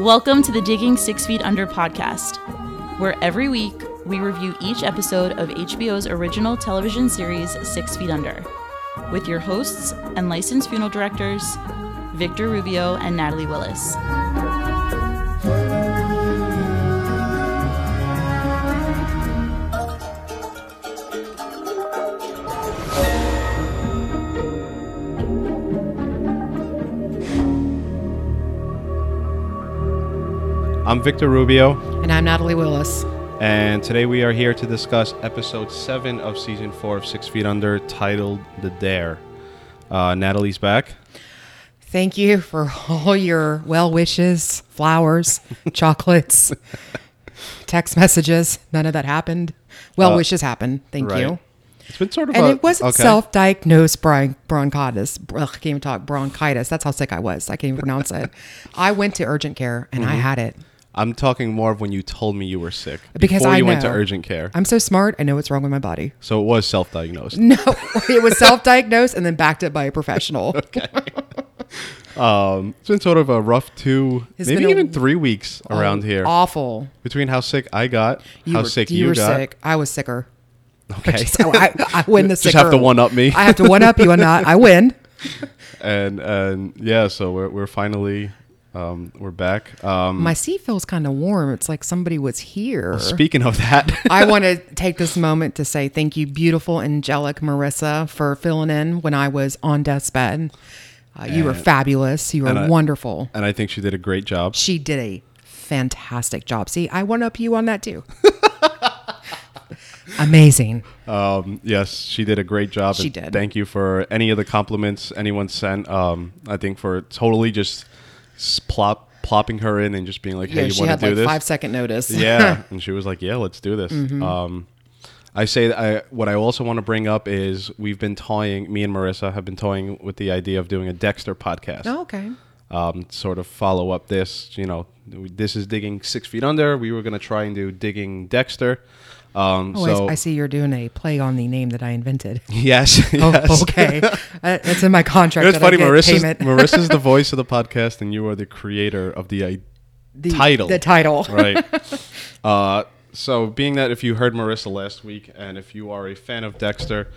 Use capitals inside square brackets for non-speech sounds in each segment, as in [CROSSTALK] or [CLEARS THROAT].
Welcome to the Digging Six Feet Under podcast, where every week we review each episode of HBO's original television series Six Feet Under, with your hosts and licensed funeral directors, Victor Rubio and Natalie Willis. I'm Victor Rubio, And I'm Natalie Willis. and today we are here to discuss episode 7 of season 4 of Six Feet Under, titled The Dare. Uh, Natalie's back. Thank you for all your well wishes, flowers, [LAUGHS] chocolates, text messages. None of that happened. Well Uh, wishes happened. Thank right. you. It's been sort of And a, it wasn't okay. self diagnosed bron- bronchitis. Ugh, I can't even talk bronchitis. That's how sick I was. I can't even pronounce it. [LAUGHS] I went to urgent care and Mm-hmm. I had it. I'm talking more of when you told me you were sick. Because before I you went to urgent care. I'm so smart. I know what's wrong with my body. so it was self diagnosed. No, [LAUGHS] it was self diagnosed and then backed up by a professional. [LAUGHS] okay. Um, it's been sort of a rough two, It's maybe been a- even three weeks around here. Awful. Between how sick I got, You how were, sick you, you, were got. sick. I was sicker. Okay. [LAUGHS] So I, I win the Just sicker. have to one up me. I have to one up you on that. I win. and and yeah, so we're we're finally um, we're back. Um, My seat feels kind of warm. It's like somebody was here. speaking of that, I [LAUGHS] want to take this moment to say thank you, beautiful, angelic Marissa, for filling in when I was on death's bed. Uh, you were fabulous. You were and I- wonderful. and I think she did a great job. She did a fantastic job. See, I one up you on that too. [LAUGHS] Amazing. Um, yes, she did a great job. She and did. Thank you for any of the compliments anyone sent. Um, I think for totally just plop plopping her in and just being like, "Hey, Yeah, you want to do like this?" five second notice. [LAUGHS] yeah, [LAUGHS] and she was like, "Yeah, let's do this." Mm-hmm. Um, I say that I, what I also want to bring up is we've been toying. Me and Marissa have been toying with the idea of doing a Dexter podcast. Oh, okay. um, sort of follow up this. You know, this is digging six feet under. We were going to try and do digging Dexter. Um, Oh, so I, I see you're doing a play on the name that I invented. [LAUGHS] yes, [LAUGHS] Oh, yes. okay. [LAUGHS] Uh, It's in my contract. It's funny. Marissa's. Marissa's the voice of the podcast, and you are the creator of the i- The- title. The title. right. Uh, so, being that if you heard Marissa last week, and if you are a fan of Dexter,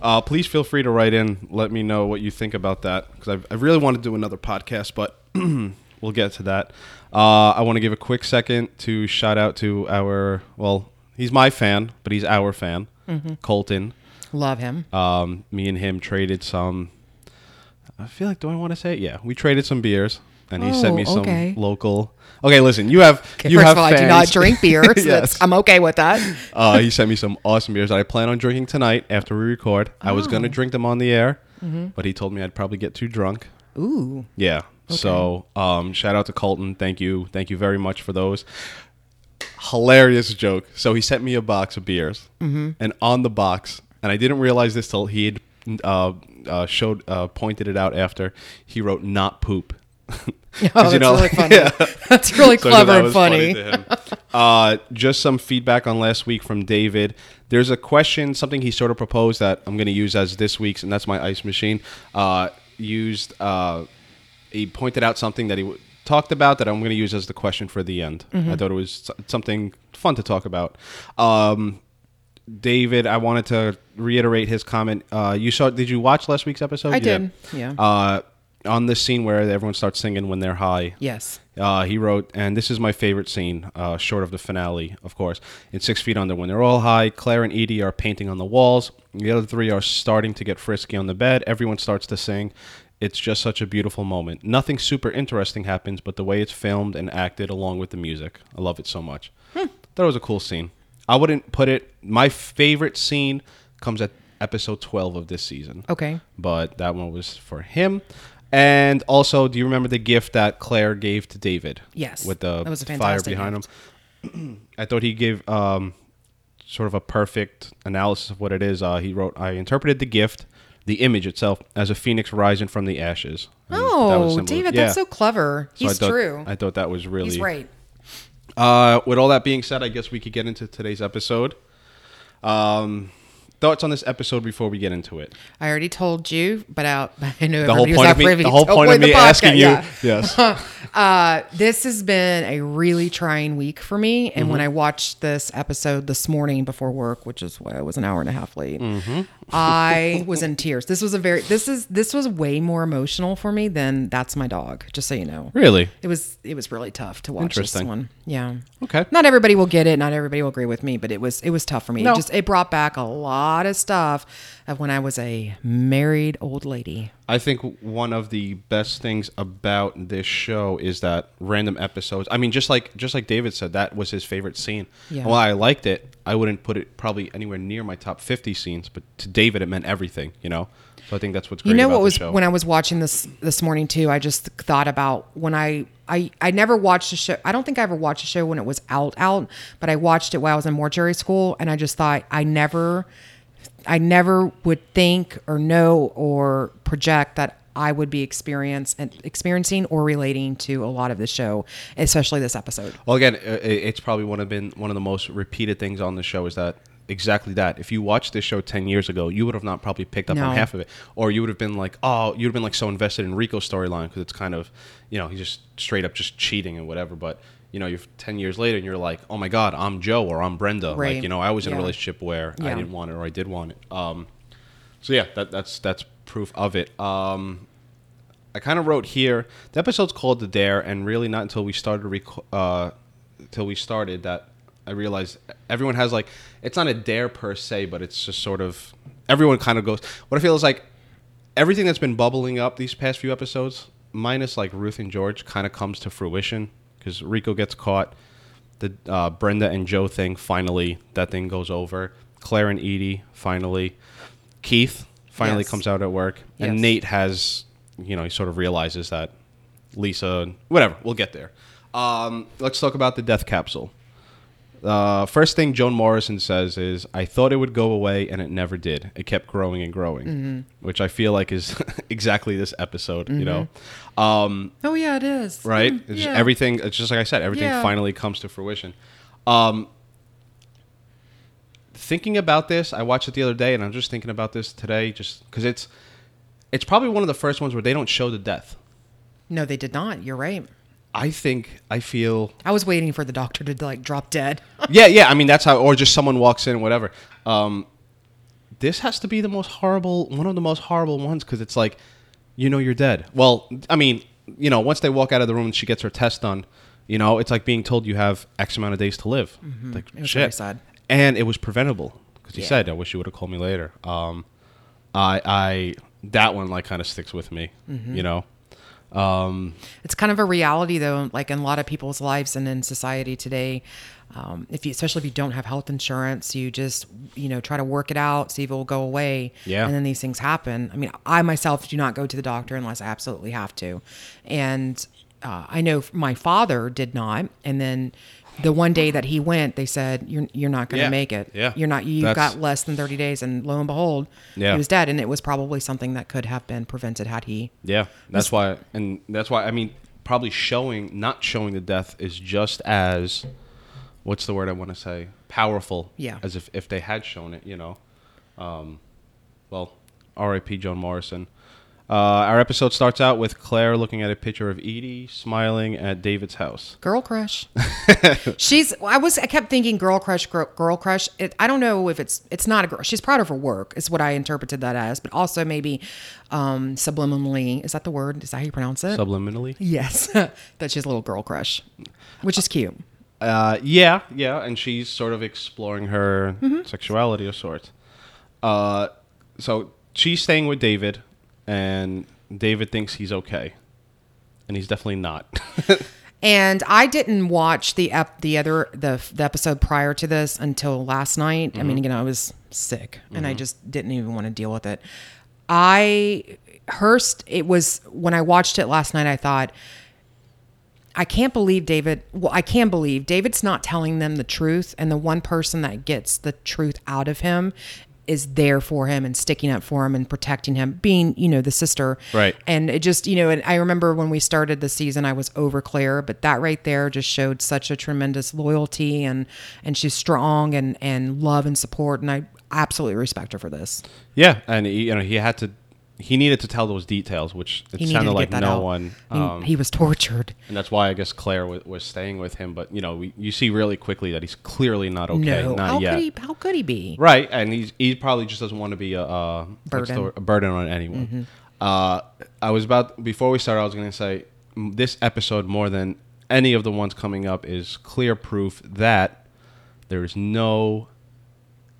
uh, please feel free to write in. Let me know what you think about that because I really want to do another podcast, but [CLEARS THROAT] we'll get to that. Uh, I want to give a quick second to shout out to our well, he's my fan, but he's our fan, Mm-hmm. Colton. Love him. Um, me and him traded some. I feel like, do I want to say it? Yeah, we traded some beers, and he sent Oh, me some okay. local. Okay, listen, you have Okay, you first have of all, I do not drink beer, [LAUGHS] so yes. I'm okay with that. [LAUGHS] uh, he sent me some awesome beers that I plan on drinking tonight after we record. I was Oh. gonna drink them on the air, Mm-hmm. but he told me I'd probably get too drunk. Ooh. Yeah. So, um, shout out to Colton. Thank you. Thank you very much for those. Hilarious joke. So he sent me a box of beers, Mm-hmm. and on the box, and I didn't realize this till he had uh, uh, showed uh, pointed it out after. He wrote "not poop." [LAUGHS] Oh, [LAUGHS] that's really funny. [LAUGHS] yeah. That's really clever and was funny. uh, just some feedback on last week from David. There's a question, something he sort of proposed that I'm going to use as this week's, and that's my ice machine. Uh, used, uh, he pointed out something that he talked about that I'm going to use as the question for the end. Mm-hmm. I thought it was something fun to talk about. Um, David, I wanted to reiterate his comment. Uh, you saw? Did you watch last week's episode? I You did, yeah. Uh, on the scene where everyone starts singing when they're high. Yes. Uh, he wrote, and this is my favorite scene, uh, short of the finale, of course. In Six Feet Under, when they're all high, Claire and Edie are painting on the walls. The other three are starting to get frisky on the bed. Everyone starts to sing. It's just such a beautiful moment. Nothing super interesting happens, but the way it's filmed and acted along with the music. I love it so much. Thought it was a cool scene. I wouldn't put it. My favorite scene comes at episode 12 of this season Okay. but that one was for him. And also, do you remember the gift that Claire gave to David? Yes. with the That was a fire behind gift. him. [CLEARS THROAT] I thought he gave um, sort of a perfect analysis of what it is. Uh, he wrote, "I interpreted the gift, the image itself, as a phoenix rising from the ashes." And Oh, similar- David, yeah. that's so clever. So I He's thought- true. I thought that was really He's right. uh, with all that being said, I guess we could get into today's episode. Um, thoughts on this episode before we get into it. I already told you, but I, [LAUGHS] I know The whole point of me, the whole point of me asking yeah. you, yes, [LAUGHS] Uh, this has been a really trying week for me. And Mm-hmm. when I watched this episode this morning before work, which is why I was an hour and a half late, Mm-hmm. I was in tears. This was a very this is this was way more emotional for me than that's my dog. Just so you know, really. it was it was really tough to watch this one. Yeah. Okay. Not everybody will get it. Not everybody will agree with me, but it was it was tough for me. No. It just it brought back a lot of stuff of when I was a married old lady. I think one of the best things about this show is that random episodes. I mean, just like just like David said, that was his favorite scene. Yeah. While I liked it, I wouldn't put it probably anywhere near my top fifty scenes. But to David, it meant everything. You know. So I think that's what's great You know what was when I was watching this this morning too. I just thought about when I I I never watched a show. I don't think I ever watched a show when it was out out, but I watched it while I was in mortuary school, and I just thought I never I never would think or know or project that I would be experience and experiencing or relating to a lot of the show, especially this episode. Well, again, it's probably one of been one of the most repeated things on the show is that exactly that. If you watched this show ten years ago, you would have not probably picked up No. on half of it, or you would have been like, oh, you'd have been like so invested in Rico's storyline because it's kind of, you know, he's just straight up just cheating and whatever. But you know, you're ten years later and you're like, oh my god, I'm Joe or I'm Brenda. Right. Like you know, I was in Yeah. a relationship where I didn't want it or I did want it. Um, so yeah, that, that's that's proof of it. Um, I kind of wrote here. The episode's called "The Dare," and really not until we started rec- uh, till we started that I realized everyone has like it's not a dare per se, but it's just sort of everyone kind of goes. What I feel is like everything that's been bubbling up these past few episodes, minus like Ruth and George, kind of comes to fruition because Rico gets caught. The uh, Brenda and Joe thing finally that thing goes over. Claire and Edie finally. Keith finally Yes. comes out at work, and Nate has you know he sort of realizes that Lisa, whatever. We'll get there. Um, let's talk about the death capsule. Uh, first thing Joan Morrison says is, "I thought it would go away, and it never did. It kept growing and growing," Mm-hmm. which I feel like is [LAUGHS] exactly this episode. You know, um, Oh yeah, it is. right? Mm, It's yeah. everything. It's just like I said. Everything Yeah. finally comes to fruition. Um, thinking about this, I watched it the other day, and I'm just thinking about this today, just because it's it's probably one of the first ones where they don't show the death. No, they did not. You're right. I think I feel I was waiting for the doctor to like drop dead. [LAUGHS] yeah, yeah. I mean, that's how, or just someone walks in, whatever. Um, this has to be the most horrible, one of the most horrible ones, because it's like, you know, you're dead. Well, I mean, you know, once they walk out of the room and she gets her test done, you know, it's like being told you have X amount of days to live. Like Mm-hmm. It was shit. very sad. And it was preventable because he Yeah. said, "I wish you would have called me later." Um, I, I, that one like kind of sticks with me. Mm-hmm. You know, um, It's kind of a reality though, like in a lot of people's lives and in society today. Um, if you, especially if you don't have health insurance, you just you know try to work it out, see if it will go away. Yeah. And then these things happen. I mean, I myself do not go to the doctor unless I absolutely have to, and uh, I know my father did not. And then the one day that he went, they said you're you're not going to Yeah. make it. Yeah. You're not. You've That's- got less than thirty days, and lo and behold, Yeah. he was dead. And it was probably something that could have been prevented had he Yeah, that's why, and that's why I mean, probably showing, not showing the death is just as, what's the word I want to say, powerful. Yeah. As if if they had shown it, you know, um, well, R.I.P. Joan Morrison. Uh, our episode starts out with Claire looking at a picture of Edie smiling at David's house. Girl crush. [LAUGHS] she's. I was. I kept thinking girl crush. Girl, girl crush. It, I don't know if it's. It's not a girl. She's proud of her work. Is what I interpreted that as. But also maybe um, subliminally. Is that the word? Is that how you pronounce it? Subliminally. yes. [LAUGHS] that she's a little girl crush, which is cute. Uh, yeah, yeah, and she's sort of exploring her sexuality of sorts. Uh, so she's staying with David, and David thinks he's okay, and he's definitely not. [LAUGHS] And I didn't watch the ep- the other the the episode prior to this until last night. I mean, mm-hmm. again, I was sick and I mm-hmm. just didn't even want to deal with it. I Hurst. It was when I watched it last night. I thought. I can't believe David. Well, I can believe David's not telling them the truth, and the one person that gets the truth out of him is there for him and sticking up for him and protecting him, being you know the sister, Right. and it just, you know, and I remember when we started the season, I was over Claire, but that right there just showed such a tremendous loyalty and and she's strong and and love and support. And I absolutely respect her for this. Yeah, and he, you know he had to, he needed to tell those details, which it He sounded like no out. one. I mean, Um, he was tortured. and that's why I guess Claire was, was staying with him. But you know, we, you see really quickly that he's clearly not okay, no, not how yet. could he? How could he be? Right, and he's he probably just doesn't want to be a, the Burden. a burden on anyone. Mm-hmm. Uh, I was about before we started. I was going to say this episode more than any of the ones coming up is clear proof that there is no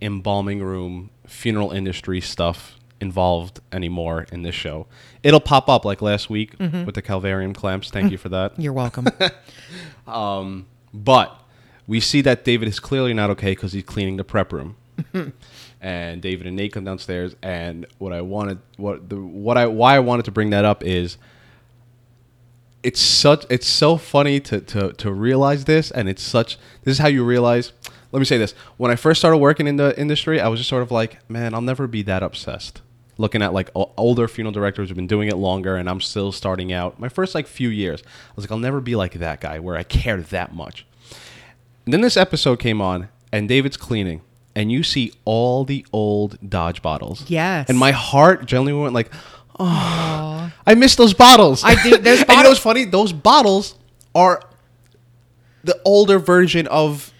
embalming room funeral industry stuff involved anymore in this show. It'll pop up like last week Mm-hmm. with the Calvarium clamps. Thank you for that. [LAUGHS] You're welcome. [LAUGHS] But we see that David is clearly not okay because he's cleaning the prep room. [LAUGHS] and David and Nate come downstairs, and what I wanted, what the what I why I wanted to bring that up is, it's such it's so funny to to to realize this, and it's such this is how you realize. Let me say this: when I first started working in the industry, I was just sort of like, man, I'll never be that obsessed. Looking at like older funeral directors who've been doing it longer, and I'm still starting out. My first like few years, I was like, I'll never be like that guy where I care that much. And then this episode came on, and David's cleaning, and you see all the old Dodge bottles. Yes. And my heart genuinely went like, oh, I miss those bottles. I do- those [LAUGHS] and you know what's funny? Those bottles are the older version of,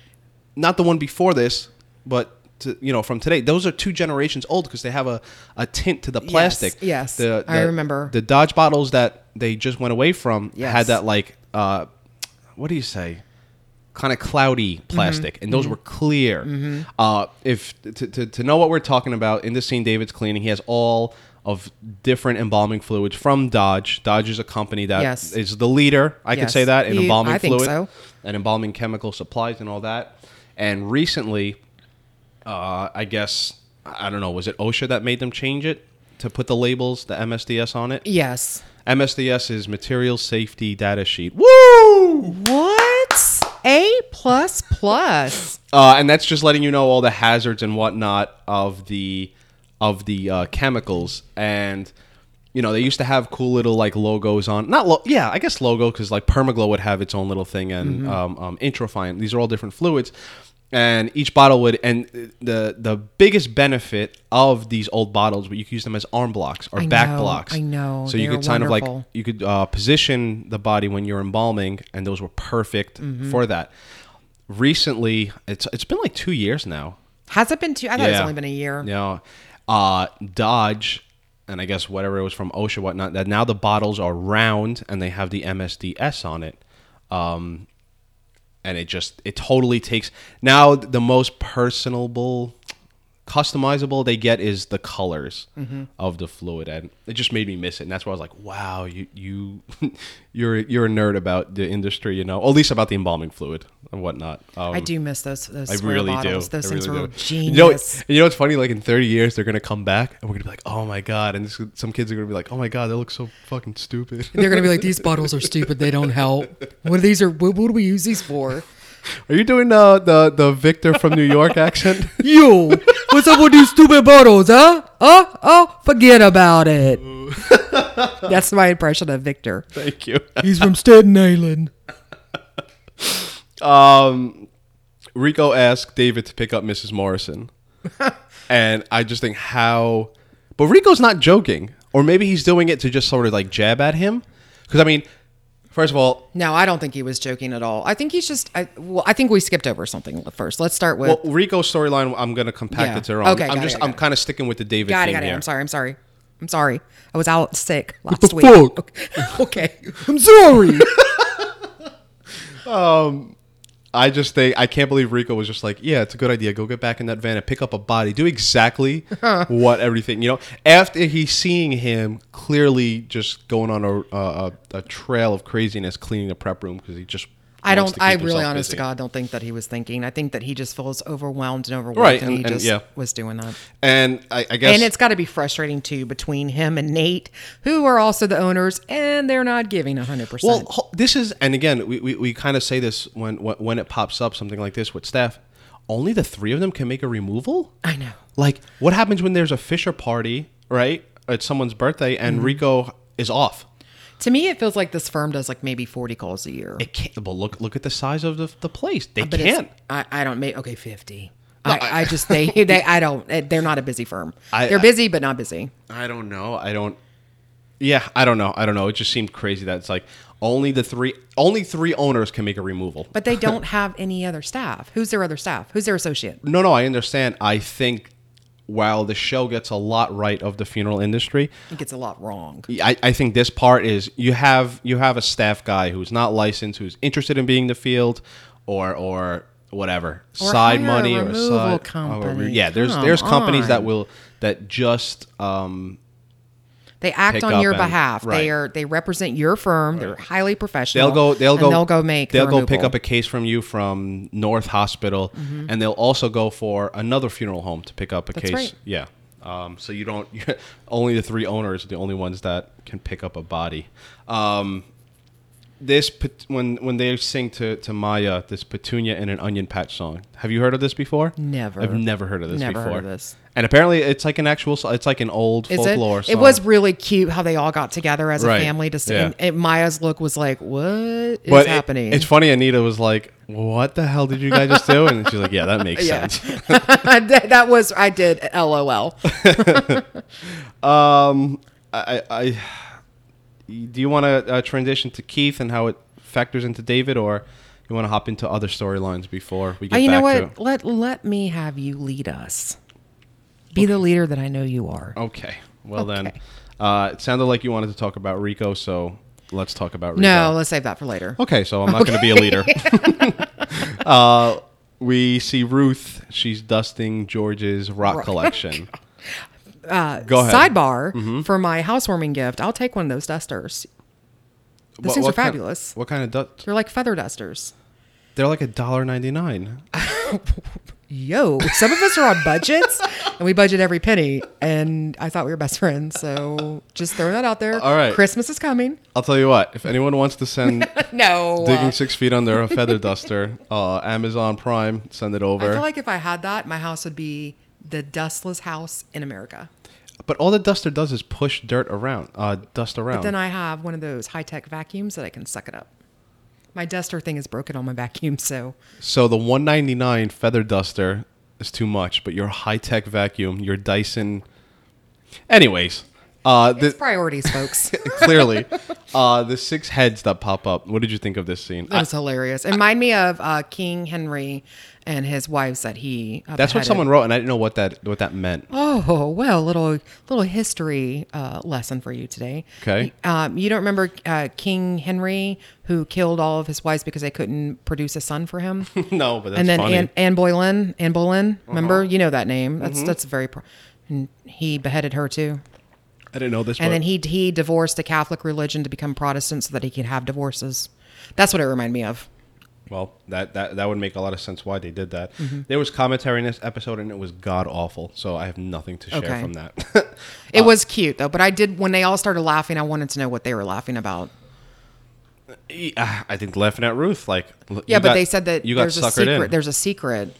not the one before this, but. To, you know, from today, those are two generations old because they have a, a tint to the plastic. yes. The- I remember. the Dodge bottles that they just went away from Yes. had that like, uh, what do you say? kind of cloudy plastic, and those were clear. Uh, if to, to, to know what we're talking about in the scene, David's cleaning. He has all of different embalming fluids from Dodge. Dodge is a company that is Yes. the leader. I could say that in He- embalming I fluid so. and embalming chemical supplies and all that. And recently, uh, I guess I don't know. Was it OSHA that made them change it to put the labels, the MSDS on it? yes. MSDS is Material Safety Data Sheet. Woo! What? A plus plus. Uh, and that's just letting you know all the hazards and whatnot of the of the uh, chemicals. And you know, they used to have cool little like logos on. Not lo- yeah, I guess logo because like Permaglo would have its own little thing, and um, um, Introfiant. These are all different fluids. And each bottle would, and the the biggest benefit of these old bottles, but you could use them as arm blocks or I back know, blocks. I know, So you could kind of like you could uh, position the body when you're embalming, and those were perfect Mm-hmm. for that. Recently, it's it's been like two years now. Has it been two? I thought it's only been a year. Know, uh, Dodge, and I guess whatever it was from OSHA, whatnot. That now the bottles are round and they have the MSDS on it. Um, and it just it totally takes now the most personable customizable they get is the colors Mm-hmm. of the fluid and it just made me miss it and that's why i was like wow you you [LAUGHS] you're you're a nerd about the industry you know or at least about the embalming fluid and whatnot um, I do miss those. Those I really bottles. do. Those I things really were do. genius. You know, and you know what's funny? Like in 30 years, they're gonna come back, and we're gonna be like, "Oh my god!" And this, some kids are gonna be like, "Oh my god, that looks so fucking stupid." They're gonna be like, these bottles are stupid. They don't help. What are these? Are what, what do we use these for? Are you doing uh, the the Victor from New York [LAUGHS] accent? Yo, what's up with these stupid bottles, huh? Oh, oh, forget about it. That's my impression of Victor. Thank you. He's from Staten Island. [LAUGHS] Um, Rico asked David to pick up Mrs. Morrison, [LAUGHS] and I just think how, but Rico's not joking, or maybe he's doing it to just sort of like jab at him, because I mean, first of all, No, I don't think he was joking at all. I think he's just. I, well, I think we skipped over something first. Let's start with. well, Rico's storyline, I'm gonna compact Yeah. it to her own. Okay, I'm got it, just, I'm kind of sticking with the David got it, got it. here. I'm sorry. I'm sorry. I'm sorry. I was out sick last the week. fuck? Okay. [LAUGHS] I'm sorry. [LAUGHS] Um, I just think I can't believe Rico was just like, yeah, it's a good idea. Go get back in that van and pick up a body. Do exactly [LAUGHS] what everything you know. After he's seeing him clearly just going on a a, a trail of craziness, cleaning the prep room because he just. I don't. I really, honest to busy. God, don't think that he was thinking. I think that he just feels overwhelmed and overworked, Right, and, and- he and- just yeah. was doing that. And I, I guess And it's got to be frustrating too between him and Nate, who are also the owners, and they're not giving hundred percent. Well, this is and again we, we, we kind of say this when when it pops up something like this with staff. Only the three of them can make a removal. I know. Like, what happens when there's a Fisher party, right? At someone's birthday, and Mm-hmm. Rico is off. To me, it feels like this firm does like maybe forty calls a year. It can't. Well, look look at the size of the, the place. They But it's- can't. I, I don't make okay fifty. Like, I just they [LAUGHS] they I don't eh, they're not a busy firm. I- they're I- busy but not busy. I don't know. I don't. Yeah, I don't know. I don't know. It just seemed crazy that it's like only the three, only three owners can make a removal. But they [LAUGHS] don't have any other staff. Who's their other staff? Who's their associate? No, no, I understand. I think while the show gets a lot right of the funeral industry, It gets a lot wrong. I, I think this part is you have you have a staff guy who's not licensed, who's interested in being in the field, or or whatever Or side money or side company. yeah. There's Come there's companies that will that just um They act on your and- behalf. right. They are they represent your firm. They're highly professional. they'll go they'll go they'll go make they'll go pick up a case from you from North Hospital, Mm-hmm. and they'll also go for another funeral home to pick up a That's case. right. Yeah. Um, so you don't [LAUGHS] only the three owners are the only ones that can pick up a body. Um, this when when they sing to, to Maya this petunia and an onion patch song. Have you heard of this before? Never. I've never heard of this Never heard before. of this. And apparently it's like an actual it's like an old Is folklore it? song. It was really cute how they all got together as a family to sing. Yeah. And, and Maya's look was like, "What is but it- happening?" it's funny. Anita was like, "What the hell did you guys just do?" And she's like, "Yeah, that makes [LAUGHS] sense." [LAUGHS] that, that was I did. LOL. [LAUGHS] Um, I, I, do you want to uh, transition to Keith and how it factors into David, or you want to hop into other storylines before we get Uh, you know what? Let let me have you lead us. Be the leader that I know you are. Okay. Well then, Okay. uh, it sounded like you wanted to talk about Rico, so let's talk about Rico. No, let's save that for later. Okay, so I'm not going to be a leader. [LAUGHS] [LAUGHS] uh, we see Ruth. She's dusting George's rock Rock. collection. [LAUGHS] Uh, Go ahead. Mm-hmm. Sidebar for my housewarming gift. I'll take one of those dusters. Those things are kind- fabulous. what kind of dust? They're like feather dusters. They're like a dollar ninety nine. [LAUGHS] Yo, some of us are on budgets, and we budget every penny. And I thought we were best friends, so just throwing that out there. All right. Christmas is coming. I'll tell you what. If anyone wants to send [LAUGHS] No, digging six feet under a feather duster, [LAUGHS] uh, Amazon Prime, send it over. I feel like if I had that, my house would be the dustless house in America. But all the duster does is push dirt around, uh, dust around. But then I have one of those high tech vacuums that I can suck it up. My duster thing is broken on my vacuum, [LAUGHS] so so the 199 feather duster is too much, but your high tech vacuum, your Dyson. Anyways, uh, the, priorities, [LAUGHS] folks. Clearly, [LAUGHS] uh, the six heads that pop up. What did you think of this scene? That was hilarious. It reminded me of uh, King Henry and his wives that he. That's what someone wrote, and I didn't know what that what that meant. Oh well, little little history uh, lesson for you today. Okay. Um, you don't remember uh, King Henry who killed all of his wives because they couldn't produce a son for him? [LAUGHS] no, but that's and then funny. Uh-huh. Anne, Anne Boleyn, Anne Boleyn, remember? You know that name. Mm-hmm. That's that's very. Pro- and he beheaded her too. I didn't know this. And but- then he he divorced the Catholic religion to become Protestant so that he could have divorces. That's what it reminded me of. Well, that, that that would make a lot of sense why they did that. Mm-hmm. There was commentary in this episode, and it was god awful. So I have nothing to share Okay. from that. [LAUGHS] It was cute though, but I did when they all started laughing. I wanted to know what they were laughing about. I think laughing at Ruth, like Yeah, but got- they said that you got there's a secret. in. There's a secret.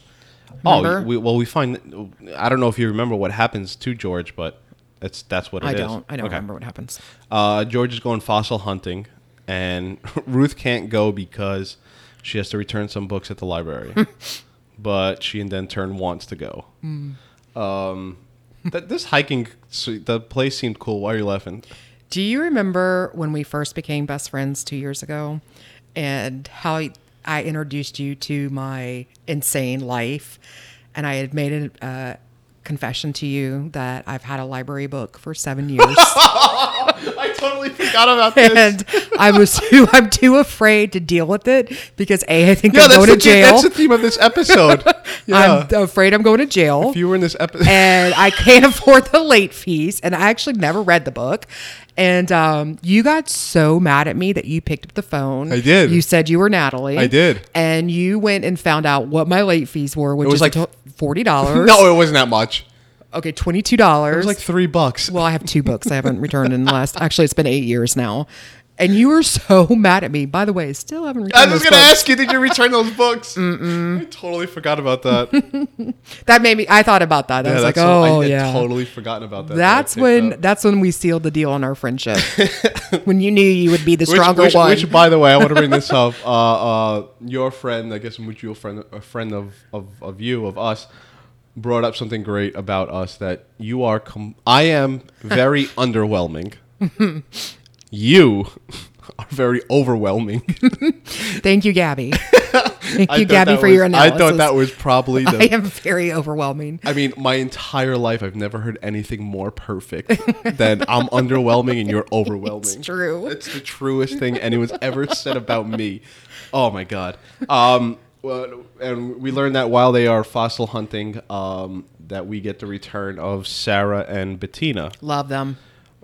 oh, we, well, we find. I don't know if you remember what happens to George, but it's that's what it I is. don't. I don't Okay. remember what happens. Uh, George is going fossil hunting, and [LAUGHS] Ruth can't go because she has to return some books at the library. [LAUGHS] but she in then turn wants to go. Hmm. Um, th- this hiking, the place seemed cool. Why are you laughing? Do you remember when we first became best friends two years ago, and how I introduced you to my insane life, and I had made a uh, confession to you that I've had a library book for seven years. [LAUGHS] I totally forgot about this. and I was [LAUGHS] too I'm too afraid to deal with it because a I think yeah, I'm that's going the, to theme- jail. that's the theme of this episode. [LAUGHS] yeah. I'm afraid I'm going to jail. if you were in this episode, and I can't afford the late fees. And I actually never read the book. And um, you got so mad at me that you picked up the phone. I did. You said you were Natalie. I did. And you went and found out what my late fees were, which was is like- like forty [LAUGHS] dollars. no, it wasn't that much. Okay, twenty two dollars. It was like three bucks. Well, I have two books I haven't returned in the last. Actually, it's been eight years now. And you were so [LAUGHS] mad at me. By the way, still haven't returned. I was gonna books. ask you, did you return those books? [LAUGHS] I totally forgot about that. [LAUGHS] That made me. I thought about that. I was like, oh I had yeah. totally forgotten about that. that That's when. up. That's when we sealed the deal on our friendship. when you knew you would be the Which, stronger which, one. which, by the way, I want to bring this up. Uh, uh, your friend, I guess a mutual friend, a friend of, of, of you, of us, brought up something great about us that you are. Com- I am very underwhelming. You [LAUGHS] are very overwhelming. [LAUGHS] Thank you, Gabby. [LAUGHS] Thank you, Gabby, for was- your analysis. I thought that was probably the. I am very overwhelming. I mean, my entire life, I've never heard anything more perfect than I'm underwhelming and you're overwhelming. It's true. It's the truest thing anyone's ever said about me. Oh my god. Um, well, and we learned that while they are fossil hunting, um, that we get the return of Sarah and Bettina. Love them.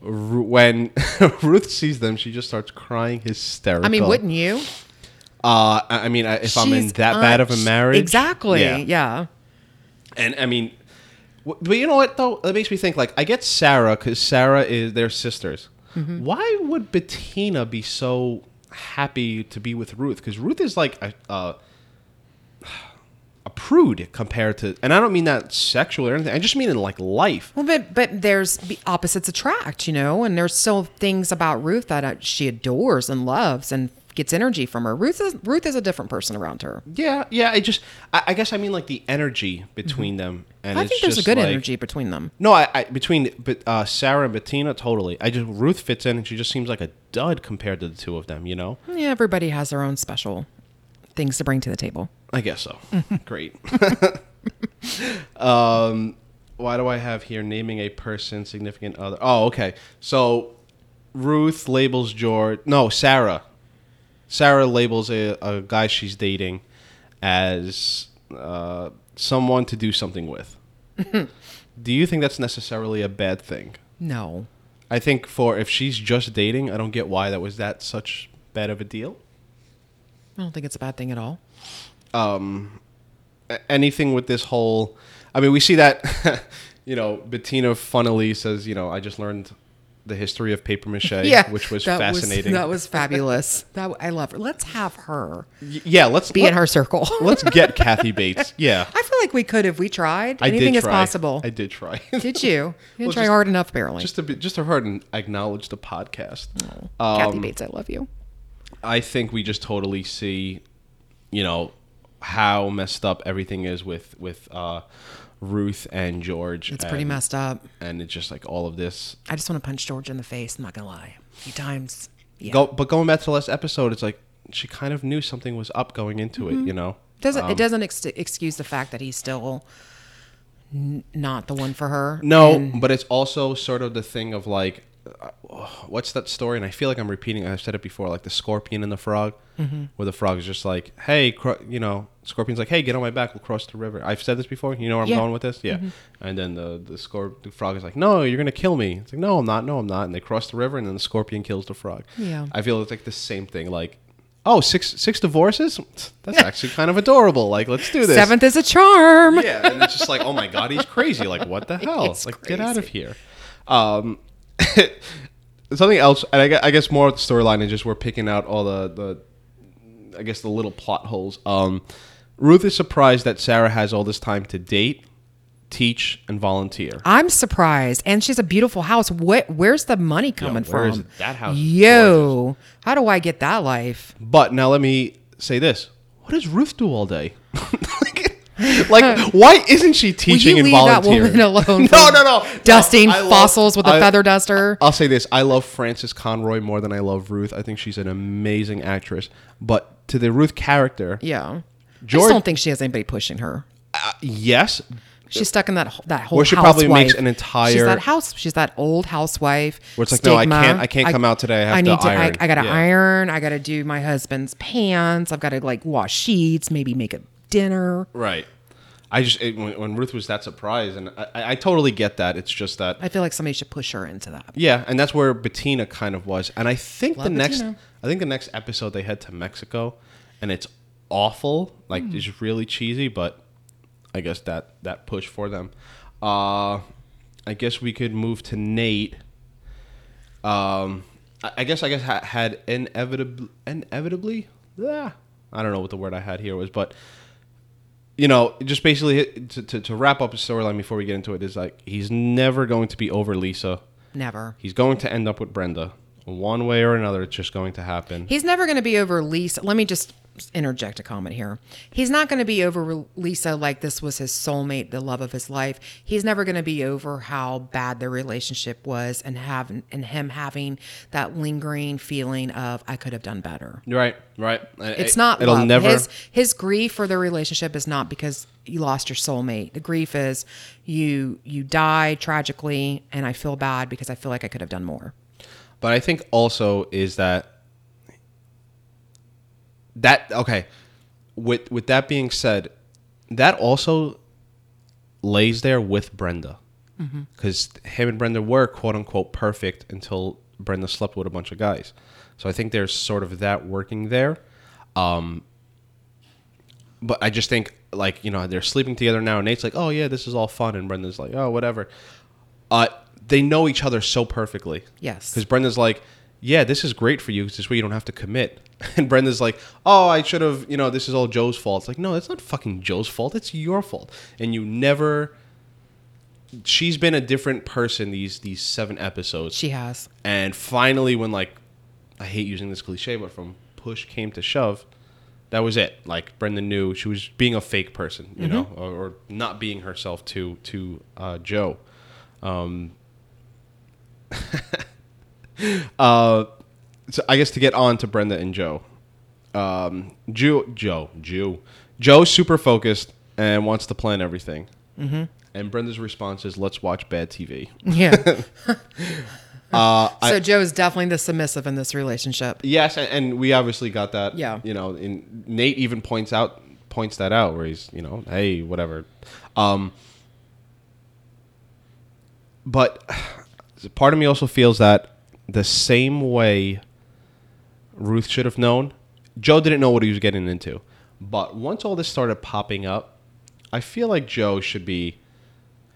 Ru- When [LAUGHS] Ruth sees them, she just starts crying hysterical. I mean, wouldn't you? Uh, I I mean, I- if I'm in She's that bad of a marriage, Exactly. yeah. And I mean, w- but you know what though? That makes me think. Like, I get Sarah because Sarah is they're sisters. Mm-hmm. Why would Bettina be so happy to be with Ruth? Because Ruth is like a, a a prude compared to, and I don't mean that sexual or anything. I just mean in like life. Well, but but there's opposites attract, you know, and there's still things about Ruth that uh, she adores and loves and gets energy from her. Ruth is Ruth is a different person around her. Yeah, yeah. I just, I, I guess I mean like the energy between them. And Mm-hmm. I it's think there's a good like- energy between them. No, I, I between but uh, Sarah and Bettina, totally. I just Ruth fits in, and she just seems like a dud compared to the two of them. You know. Yeah, everybody has their own special things to bring to the table. I guess so. [LAUGHS] Great. [LAUGHS] um, why do I have here naming a person significant other? Oh, okay. So Ruth labels George. No, Sarah. Sarah labels a, a guy she's dating as uh, someone to do something with. [LAUGHS] do you think that's necessarily a bad thing? No. I think for if she's just dating, I don't get why that was that such bad of a deal. I don't think it's a bad thing at all. A- anything with this whole I mean we see that [LAUGHS] you know Bettina funnily says you know I just learned the history of paper mache [LAUGHS] Yeah, which was that fascinating that was fabulous. [LAUGHS] that I love her. Let's have her Y- yeah let's be let, in her circle. let's get Kathy Bates yeah I feel like we could if we tried. I Anything is possible. I did try Did you? You didn't Well, try just- hard enough, apparently. just to be, just to hard and acknowledge the podcast Kathy um, Bates, I love you. I think we just totally see, you know, how messed up everything is with with uh, Ruth and George. It's pretty messed up. and it's just like all of this. I just want to punch George in the face. I'm not gonna lie. A few times. Yeah. Go, but going back to the last episode, it's like she kind of knew something was up going into Mm-hmm. it. You know, it Doesn't Um, it doesn't ex- excuse the fact that he's still n- not the one for her? No, And- but it's also sort of the thing of like, what's that story? And I feel like I'm repeating. I've said it before, like the scorpion and the frog, Mm-hmm. where the frog is just like, hey, cro- you know, scorpion's like, hey, get on my back, we'll cross the river. I've said this before. You know where I'm Yeah. Mm-hmm. going with this? Yeah. And then the the scor- the frog is like, no, you're gonna kill me. It's like, no, I'm not. No, I'm not. And they cross the river, and then the scorpion kills the frog. Yeah. I feel it's like the same thing. Like. Oh, six six divorces? That's actually kind of adorable. Like, let's do this. Seventh is a charm. Yeah, and it's just like, oh my god, he's crazy. Like, what the [LAUGHS] hell? He's like, get out of here. Um, [LAUGHS] something else, and I guess, I guess more of the storyline is just we're picking out all the the, I guess the little plot holes. Um, Ruth is surprised that Sarah has all this time to date, teach, and volunteer. I'm surprised, and she's a beautiful house. What? Where's the money coming where is from? it? That house is Yo, how do I get that life? But now let me say this: What does Ruth do all day? [LAUGHS] [LAUGHS] like, [LAUGHS] why isn't she Will teaching you and leave that volunteering? woman [LAUGHS] alone? no, from no, no. Dusting No, I love- fossils with a I- feather duster. I'll say this: I love Frances Conroy more than I love Ruth. I think she's an amazing actress. But to the Ruth character, yeah. I George- just don't think she has anybody pushing her. uh, yes, She's stuck in that that whole. Where she housewife. probably makes an entire- She's that house. She's that old housewife. Where it's like, no, I stigma. can't- I can't come out today. I have to need to. iron. I, I got to Yeah. iron. I got to do my husband's pants. I've got to like wash sheets. Maybe make a dinner. right. I just it, when, when Ruth was that surprised, and I, I, totally get that. It's just that I feel like somebody should push her into that. Yeah, and that's where Bettina kind of was. And I think Love the next I think the next episode they head to Mexico and it's awful. Like Hmm. it's really cheesy, but I guess that that push for them. Uh I guess we could move to Nate. Um I, I guess I guess ha- had inevitably inevitably yeah, I don't know what the word I had here was, but you know, just basically to, to, to wrap up the storyline before we get into it is like he's never going to be over Lisa. Never. He's going to end up with Brenda. One way or another, it's just going to happen. He's never going to be over Lisa. Let me just interject a comment here. He's not going to be over Lisa like this was his soulmate, the love of his life. He's never going to be over how bad their relationship was and have and him having that lingering feeling of I could have done better. Right, right. It's not It'll love. never. His his grief for their relationship is not because you lost your soulmate. The grief is you you died tragically, and I feel bad because I feel like I could have done more. But I think also is that that okay. With with that being said, that also lays there with Brenda because him and Brenda were quote unquote perfect until Brenda slept with a bunch of guys. So I think there's sort of that working there. Um, but I just think like you know they're sleeping together now, and Nate's like, "Oh yeah, this is all fun," and Brenda's like, "Oh whatever." Uh, they know each other so perfectly. Yes. Because Brenda's like, "Yeah, this is great for you. 'cause this way you don't have to commit." [LAUGHS] And Brenda's like, "Oh, I should have. You know, this is all Joe's fault." It's like, no, it's not fucking Joe's fault. It's your fault. And you never. She's been a different person these these seven episodes. She has. And finally, when like, I hate using this cliche, but from push came to shove, that was it. Like Brenda knew she was being a fake person, you know, or, or not being herself to to uh, Joe. Um, [LAUGHS] [LAUGHS] uh, so I guess to get on to Brenda and Joe, um, Joe, Joe, Joe, Joe's super focused and wants to plan everything. Mm-hmm. And Brenda's response is, "Let's watch bad TV." Yeah. [LAUGHS] [LAUGHS] Uh, so Joe is definitely the submissive in this relationship. Yes, and, and we obviously got that. Yeah. You know, and Nate even points out points that out where he's, you know, hey, whatever. Um, but [SIGHS] part of me also feels that the same way Ruth should have known, Joe didn't know what he was getting into. But once all this started popping up, I feel like Joe should be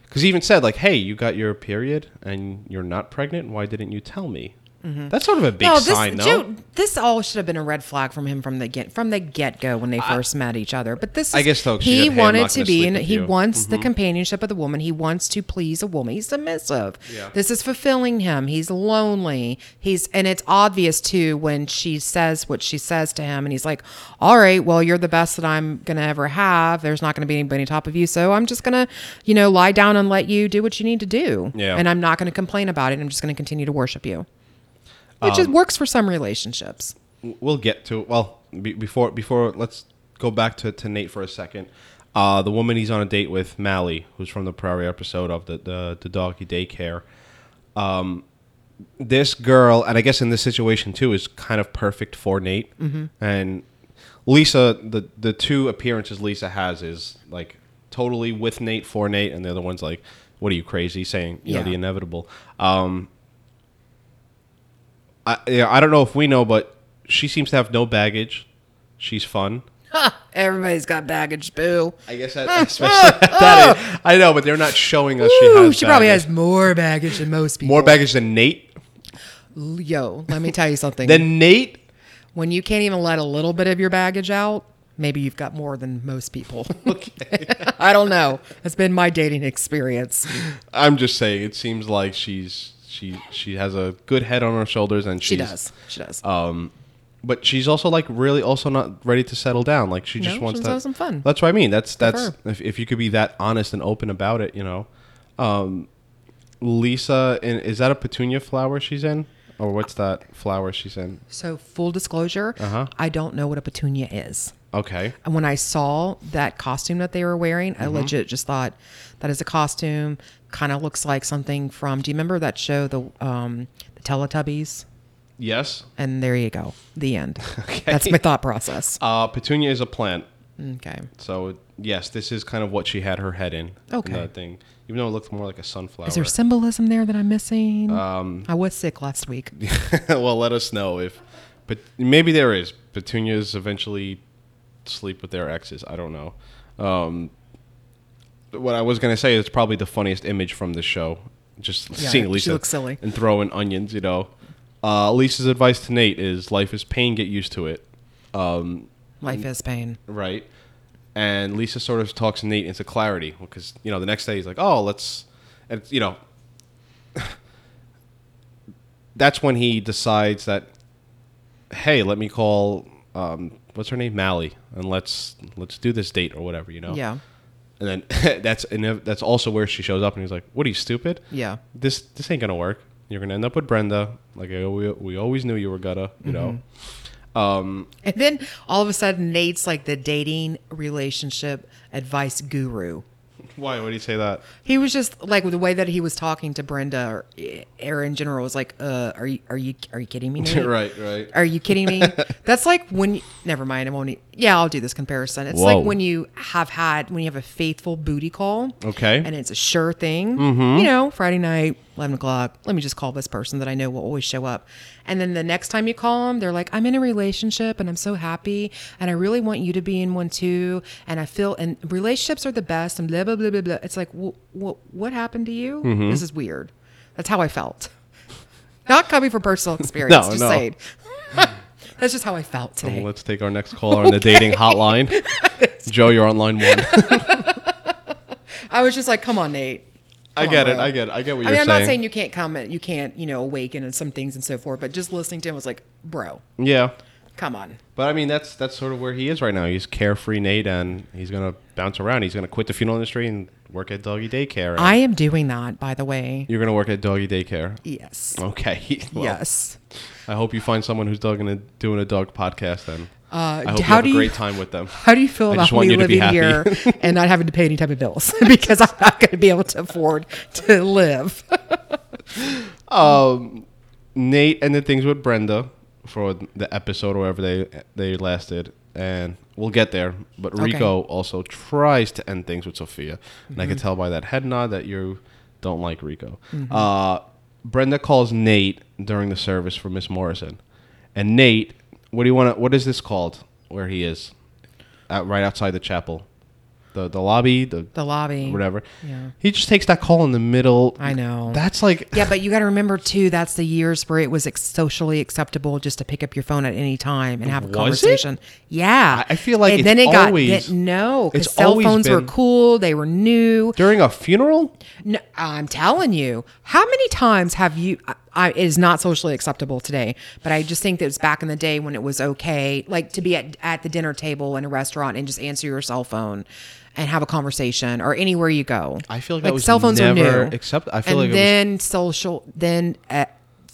because he even said like, "Hey, you got your period and you're not pregnant. Why didn't you tell me?" That's sort of a big Mm-hmm. No, this sign, no? Joe, this all should have been a red flag from him from the get from the get go when they first met each other. But this, is, I guess, though, he said, "Hey, I'm wanted to be, and he you." Mm-hmm. wants the companionship of the woman. He wants to please a woman. He's submissive. Yeah. This is fulfilling him. He's lonely. He's, and it's obvious too when she says what she says to him, and he's like, "All right, well, you're the best that I'm gonna ever have. There's not gonna be anybody on top of you, so I'm just gonna, you know, lie down and let you do what you need to do. Yeah. And I'm not gonna complain about it. I'm just gonna continue to worship you." Which Um, is, works for some relationships. we'll get to well be, before before let's go back to, to Nate for a second. Uh, the woman he's on a date with, Mally, who's from the prior episode of the the, the doggy daycare. Um, this girl, and I guess in this situation too, is kind of perfect for Nate. And Lisa, the the two appearances Lisa has is like totally with Nate for Nate, and the other one's like, "What are you crazy?" saying you know the inevitable. Um, I yeah, I don't know if we know, but she seems to have no baggage. She's fun. Everybody's got baggage, boo. I guess that, [LAUGHS] especially. [LAUGHS] I know, but they're not showing us she Ooh, has. she probably baggage. has more baggage than most people. more baggage than Nate. Yo, let me tell you something. Than Nate. when you can't even let a little bit of your baggage out, maybe you've got more than most people. [LAUGHS] Okay. I don't know. That's been my dating experience. I'm just saying. It seems like she's she she has a good head on her shoulders, and She does. She does. Um, but she's also like really also not ready to settle down. Like she No, just she wants wants to to have some fun. That's what I mean. That's that's her. if, if you could be that honest and open about it, you know. Um, Lisa, in, is that a petunia flower she's in, or what's that flower she's in? so, full disclosure, Uh-huh. I don't know what a petunia is. Okay. And when I saw that costume that they were wearing, I legit just thought that is a costume. Kind of looks like something from. Do you remember that show, the um, the Teletubbies? Yes. And there you go. The end. [LAUGHS] That's my thought process. Uh, petunia is a plant. Okay. So yes, this is kind of what she had her head in. Okay. In that thing, even though it looked more like a sunflower. Is there symbolism there that I'm missing? Um, I was sick last week. [LAUGHS] well, let us know if, but maybe there is. Petunias eventually sleep with their exes. I don't know. Um, what I was gonna say is probably the funniest image from the show. Just Yeah, seeing Lisa looks silly. and throwing onions. You know, uh, Lisa's advice to Nate is: life is pain. Get used to it. Um, Life is pain. right? And Lisa sort of talks Nate into clarity because you know the next day he's like, "Oh, let's," and you know, [LAUGHS] that's when he decides that, hey, let me call um, what's her name, Mally, and let's let's do this date or whatever, you know. Yeah. And then [LAUGHS] that's and that's also where she shows up, and he's like, "What are you stupid? Yeah. This this ain't gonna work. You're gonna end up with Brenda. Like we, we always knew you were gonna, you know." Um, And then all of a sudden, Nate's like the dating relationship advice guru. Why would he say that? He was just like the way that he was talking to Brenda or Aaron in general was like, uh, are you are you are you kidding me? [LAUGHS] Right, right. Are you kidding me? [LAUGHS] That's like when. You, never mind. I won't. Yeah, I'll do this comparison. It's Whoa. like when you have had when you have a faithful booty call. Okay. And it's a sure thing. Mm-hmm. You know, Friday night, eleven o'clock. Let me just call this person that I know will always show up. And then the next time you call them, they're like, "I'm in a relationship and I'm so happy, and I really want you to be in one too. And I feel and relationships are the best." And blah blah blah blah blah. It's like, wh- wh- what happened to you? Mm-hmm. This is weird. That's how I felt. [LAUGHS] Not coming from personal [LAUGHS] experience. No, just no. saying. [LAUGHS] That's just how I felt today. Well, let's take our next caller on the dating hotline. [LAUGHS] Joe, you're on line one. [LAUGHS] I was just like, "Come on, Nate." I get on, it. bro. I get it. I get what I you're mean, I'm saying. not saying you can't comment, you can't, you know, awaken and some things and so forth, but just listening to him was like, bro, yeah. come on. But I mean, that's that's sort of where he is right now. He's carefree Nate, and he's gonna bounce around. He's gonna quit the funeral industry and work at doggy daycare. and I am doing that, by the way. You're gonna work at doggy daycare. Yes. Okay. [LAUGHS] Well, yes. I hope you find someone who's dog gonna doing a dog podcast. Then. Uh, I hope how you have do a you- great time with them. How do you feel I about me you living here [LAUGHS] and not having to pay any type of bills [LAUGHS] because I'm not going to be able to afford to live? [LAUGHS] Um, Nate ended things with Brenda for the episode or whatever they they lasted, and we'll get there. But Okay. Rico also tries to end things with Sophia, and I Mm-hmm. can tell by that head nod that you don't like Rico. Uh, Brenda calls Nate during the service for Miss Morrison, and Nate, what do you want? What is this called? Where he is, right outside the chapel, the the lobby, the The lobby. whatever. Yeah. He just takes that call in the middle. I know. That's like Yeah, but you got to remember too. That's the years where it was ex- socially acceptable just to pick up your phone at any time and have a Was it? conversation. Yeah, I- I feel like then it got always- that- no, because it's cell phones were cool. They were new. during a funeral. No, I'm telling you, how many times have you? Uh, I, it is not socially acceptable today, but I just think that it's back in the day when it was okay, like to be at, at the dinner table in a restaurant and just answer your cell phone and have a conversation or anywhere you go. I feel like that was cell phones never are new. Except I feel and like it was- then social, then uh,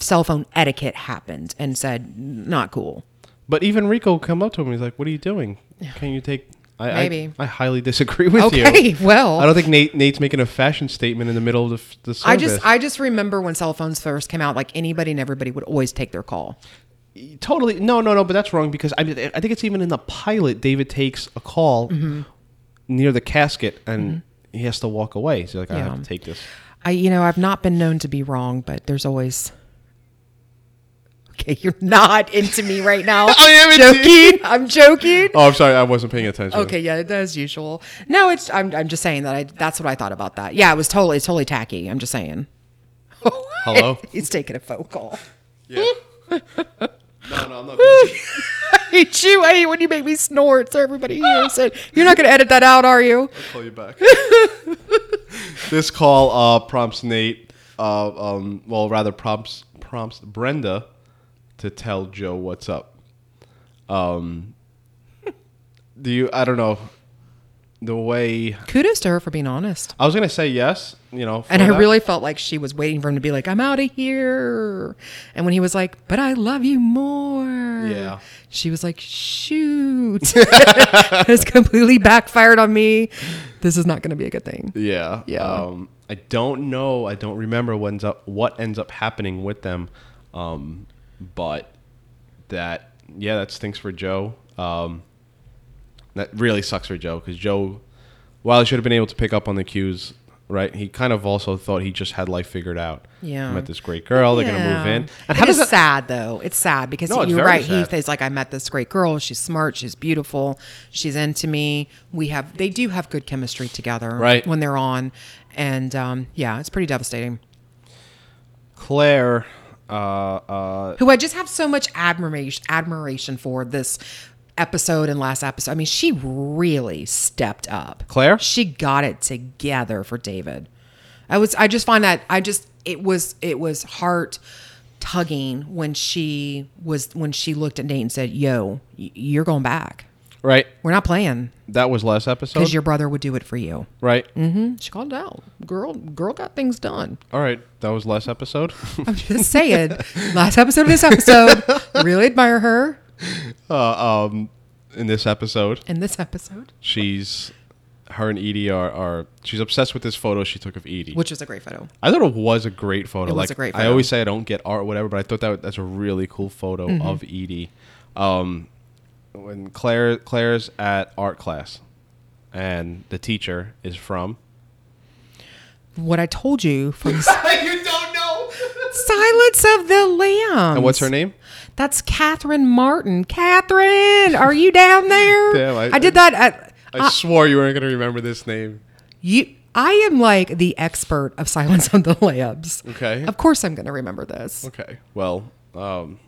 cell phone etiquette happened and said not cool. But even Rico come up to him. He's like, "What are you doing? Can you take?" I, I- Maybe. I, highly [LAUGHS] disagree with you. Okay, well, I don't think Nate Nate's making a fashion statement in the middle of the, the service. I just I just remember when cell phones first came out, like anybody and everybody would always take their call. totally no, no, no. But that's wrong because I, mean, I think it's even in the pilot. David takes a call Mm-hmm. near the casket and he has to walk away. He's like, "I have to take this." I, you know, I've not been known to be wrong, but there's always. Okay, you're not into me right now. [LAUGHS] I am joking. I'm joking. Oh, I'm sorry, I wasn't paying attention. Okay, yeah, as usual. No, it's. I'm. I'm just saying that. I. That's what I thought about that. Yeah, it was totally, it's totally tacky. I'm just saying. [LAUGHS] Hello? He's taking a phone call. Yeah. [LAUGHS] no, no, I'm not. busy. I hate you. I hate when you make me snort so everybody hears it. You're not going to edit that out, are you? I'll call you back. this call uh, prompts Nate, uh, um, well, rather prompts prompts Brenda to tell Joe what's up. Um, do you? I don't know. The way Kudos to her for being honest. I was gonna say yes, you know, And I that. really felt like she was waiting for him to be like, I'm out of here. And when he was like, but I love you more. Yeah. She was like, shoot. [LAUGHS] it's completely backfired on me. This is not going to be a good thing. Yeah. Yeah. Um, I don't know. I don't remember what ends up what ends up happening with them. Um, but that yeah, that stinks for Joe. Um, that really sucks for Joe because Joe, while he should have been able to pick up on the cues, right? He kind of also thought he just had life figured out. Yeah. Met this great girl. They're gonna move in. And it how does is that? sad though. It's sad because No, you're right. sad. Is like, I met this great girl. She's smart. She's beautiful. She's into me. We have, they do have good chemistry together, Right. When they're on, and um, yeah, it's pretty devastating. Claire. Uh, uh, Who I just have so much admiration admiration for this episode and last episode. I mean, she really stepped up. Claire? She got it together for David. I was I just find that I just it was it was heart tugging when she was when she looked at Nate and said, "Yo, you're going back. Right. We're not playing That was last episode. because your brother would do it for you." right. hmm She called it out. Girl, girl got things done. All right. That was last episode. [LAUGHS] I'm just saying. last episode of this episode, [LAUGHS] really admire her. uh, um, in this episode, In this episode, she's her and Edie are, are she's obsessed with this photo she took of Edie. which is a great photo. I thought it was a great photo. It was like, a great I photo. always say I don't get art, or whatever, but I thought that that's a really cool photo Mm-hmm. of Edie. Um, when Claire Claire's at art class, and the teacher is from. What I told you from [LAUGHS] you don't know. Silence of the Lambs. And what's her name? That's Catherine Martin. Catherine, are you down there? [LAUGHS] Damn, I- I, did that at I swore you weren't going to remember this name. you. I am like the expert of Silence of the Lambs. Okay. Of course, I'm going to remember this. Okay. Well, um,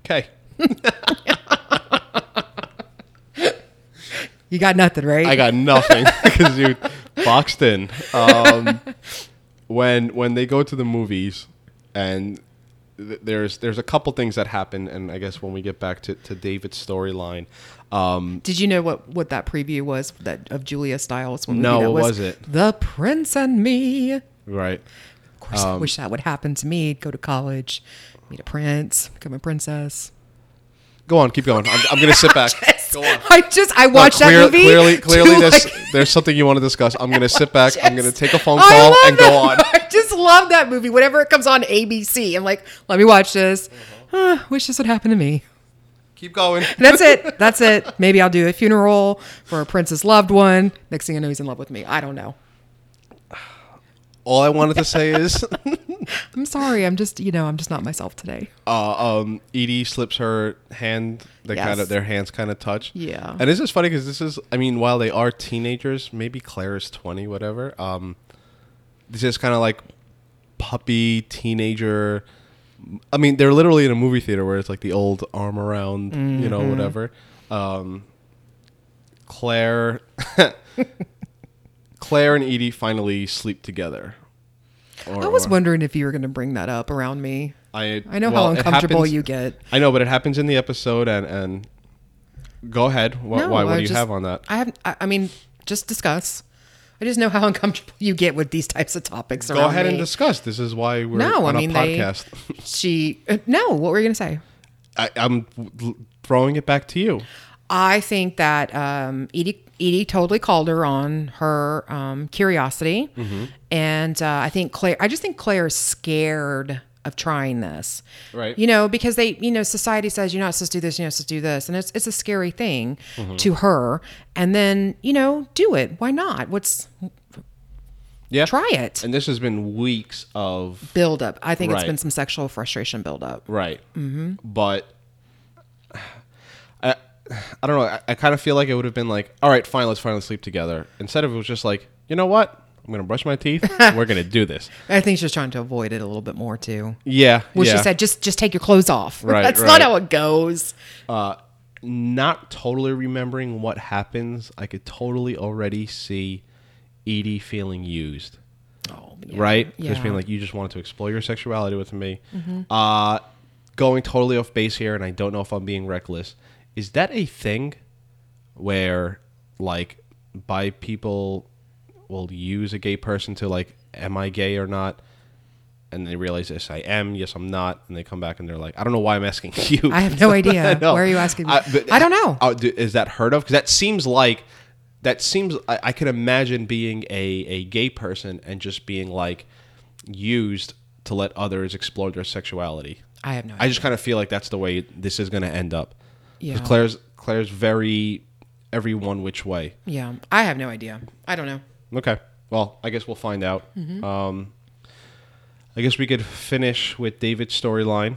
okay. [LAUGHS] You got nothing, right? I got nothing [LAUGHS] because you boxed in. Um, when when they go to the movies, and th- there's there's a couple things that happen, and I guess when we get back to, to David's storyline, um, Did you know what what that preview was that of Julia Stiles? What No, that what was it? The Prince and Me. Right. Of course, I wish that would happen to me. Go to college, meet a prince, become a princess. Go on, keep going. I'm, I'm gonna sit [LAUGHS] back. Go. I just I No, watched clear- that movie. Clearly, [LAUGHS] clearly, there's like- there's something you want to discuss. I'm gonna sit back. I'm gonna take a phone call love and go on. [LAUGHS] I just love that movie. Whenever it comes on ABC, I'm like, let me watch this. Uh-huh. Ah, wish this would happen to me. Keep going. And [LAUGHS] that's it. That's it. Maybe I'll do a funeral for a prince's loved one. Next thing I know, he's in love with me. I don't know. All I wanted to say is, [LAUGHS] [LAUGHS] I'm sorry. I'm just, you know, I'm just not myself today. uh, um, Edie slips her hand. They Yes. kind of their hands kind of touch. Yeah. And this is funny because this is, I mean, while they are teenagers, maybe Claire is twenty, whatever. Um, this is kind of like puppy teenager. I mean, they're literally in a movie theater where it's like the old arm around, you know, Mm-hmm. whatever. Um, Claire, [LAUGHS] Claire and Edie finally sleep together. Or- I was wondering if you were going to bring that up around me. I I know well, how uncomfortable happens- you get. I know, but it happens in the episode, and and go ahead. What, why? What I do you have on that? I have. I, I mean, just discuss. I just know how [LAUGHS] uncomfortable you get with these types of topics. Go ahead and discuss. This is why we're No, I on mean a they. podcast. [LAUGHS] She uh, no. What were you going to say? I, I'm throwing it back to you. I think that um, Edie, Edie totally called her on her um, curiosity, Mm-hmm. and uh, I think Claire. I just think Claire is scared of trying this, Right. You know, because they, you know, society says you're not supposed to do this, you're not supposed to do this, and it's it's a scary thing Mm-hmm. to her. And then you know, do it. Why not? What's Yeah, try it? And this has been weeks of Build up. I think it's been some sexual frustration build up. right, mm-hmm. but I don't know. I, I kind of feel like it would have been like, all right, fine, let's finally sleep together. Instead of it was just like, you know what? I'm gonna brush my teeth. [LAUGHS] We're gonna do this. I think she's trying to avoid it a little bit more too. Yeah. Well, yeah. she said, just just take your clothes off. [LAUGHS] Right, That's right. not how it goes. uh, not totally remembering what happens, I could totally already see Edie feeling used. Oh, yeah. Right? Just Yeah. Mm-hmm. being like, you just wanted to explore your sexuality with me. Uh, going totally off base here, and I don't know if I'm being reckless. Is that a thing where, like, bi people will use a gay person to, like, am I gay or not? And they realize, yes, I am. Yes, I'm not. And they come back and they're like, I don't know why I'm asking [LAUGHS] you. I have no [LAUGHS] idea. know. Why are you asking me? I, but- I don't know. uh, is that heard of? Because that seems like that seems. I, I can imagine being a a gay person and just being like used to let others explore their sexuality. I have no I just kind of feel like that's the way this is going to end up. Yeah. Claire's Claire's very every one which way. Yeah, I have no idea. I don't know. Okay. Well, I guess we'll find out. Mm-hmm. Um, I guess we could finish with David's storyline,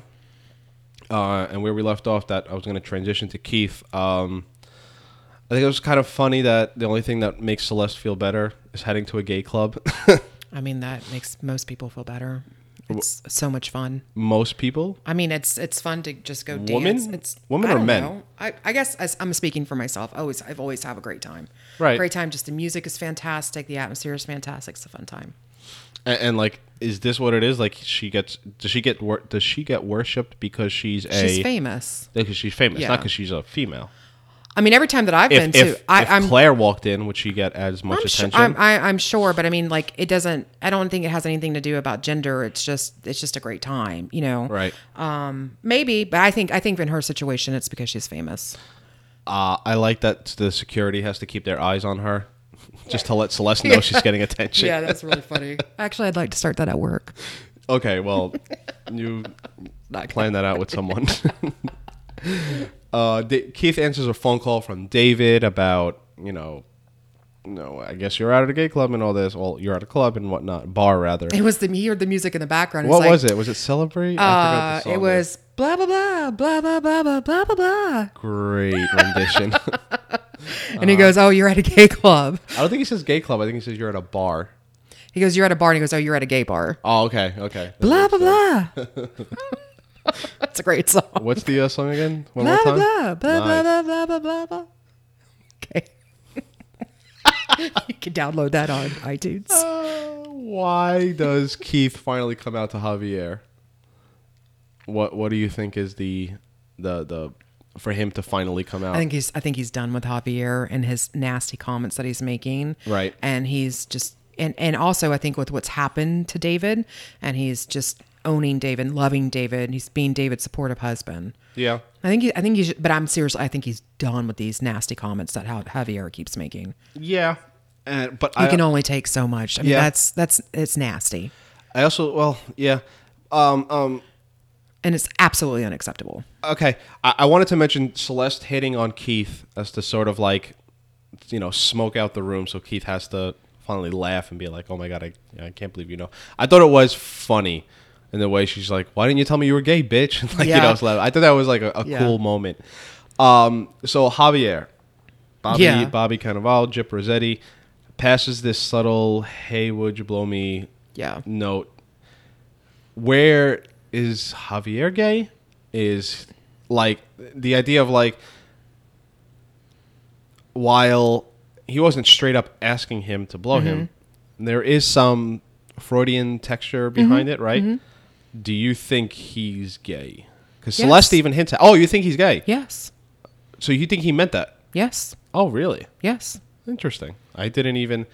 uh, and where we left off. That I was going to transition to Keith. Um, I think it was kind of funny that the only thing that makes Celeste feel better is heading to a gay club. [LAUGHS] I mean, that makes most people feel better. It's so much fun. Most people, I mean, it's it's fun to just go Women? dance. It's Women I or men? know. I, I guess as I'm speaking for myself. I always I've always have a great time. Right. Great time. Just the music is fantastic. The atmosphere is fantastic. It's a fun time. and, and like is this what it is? Like she gets does she get wor- does she get worshipped because she's a She's famous. because she's famous, Yeah. not because she's a female. I mean, every time that I've If, been if, to, I, if I'm Claire walked in, would she get as much I'm attention? I'm, I, I'm sure, but I mean, like, it doesn't. I don't think it has anything to do about gender. It's just, it's just a great time, you know. right. Um. Maybe, but I think, I think in her situation, it's because she's famous. Uh, I like that the security has to keep their eyes on her, [LAUGHS] just to let Celeste know she's getting attention. Yeah, that's really funny. [LAUGHS] Actually, I'd like to start that at work. Okay, well, [LAUGHS] you plan that out with someone. Uh, Da- Keith answers a phone call from David about you know, no, I guess you're out at a gay club and all this. Well, you're at a club and whatnot, bar rather. It was the he heard the music in the background. What like, was it? Was it Celebrate? I Uh, it was blah blah blah blah blah blah blah blah blah blah. great rendition. [LAUGHS] [LAUGHS] And he goes, "Oh, you're at a gay club." I don't think he says gay club. I think he says you're at a bar. He goes, "You're at a bar." And he goes, "Oh, you're at a gay bar." Oh, okay, okay. Blah blah blah. [LAUGHS] That's a great song. What's the uh, song again? One Blah more blah time. blah blah Nice. blah blah blah blah blah. Okay. [LAUGHS] you can download that on iTunes. Uh, why does Keith finally come out to Javier? What What do you think is the the the for him to finally come out? I think he's I think he's done with Javier and his nasty comments that he's making. Right. And he's just and and also I think with what's happened to David and he's just owning David, loving David, and he's being David's supportive husband. yeah. I think he, I think he's but I'm serious I think he's done with these nasty comments that Javier keeps making. Yeah. And but You I can only take so much. I mean Yeah. that's that's it's nasty. I also well yeah. Um um And it's absolutely unacceptable. okay. I, I wanted to mention Celeste hitting on Keith as to sort of like you know smoke out the room so Keith has to finally laugh and be like, "Oh my god, I I can't believe you know." I thought it was funny in the way she's like, "Why didn't you tell me you were gay, bitch?" [LAUGHS] like you know, I thought that was like a, a Yeah. cool moment. Um, so Javier, Bobby, Yeah. Bobby Cannavale, Gyp Rosetti passes this subtle, "Hey, would you blow me?" Yeah. note. Where is Javier gay? Is like the idea of like while he wasn't straight up asking him to blow him, Mm-hmm. there is some Freudian texture behind it, right? Do you think he's gay? Because. Yes. Celeste even hints at, oh, you think he's gay? Yes. So you think he meant that? Yes. Oh, really? Yes. Interesting. I didn't even.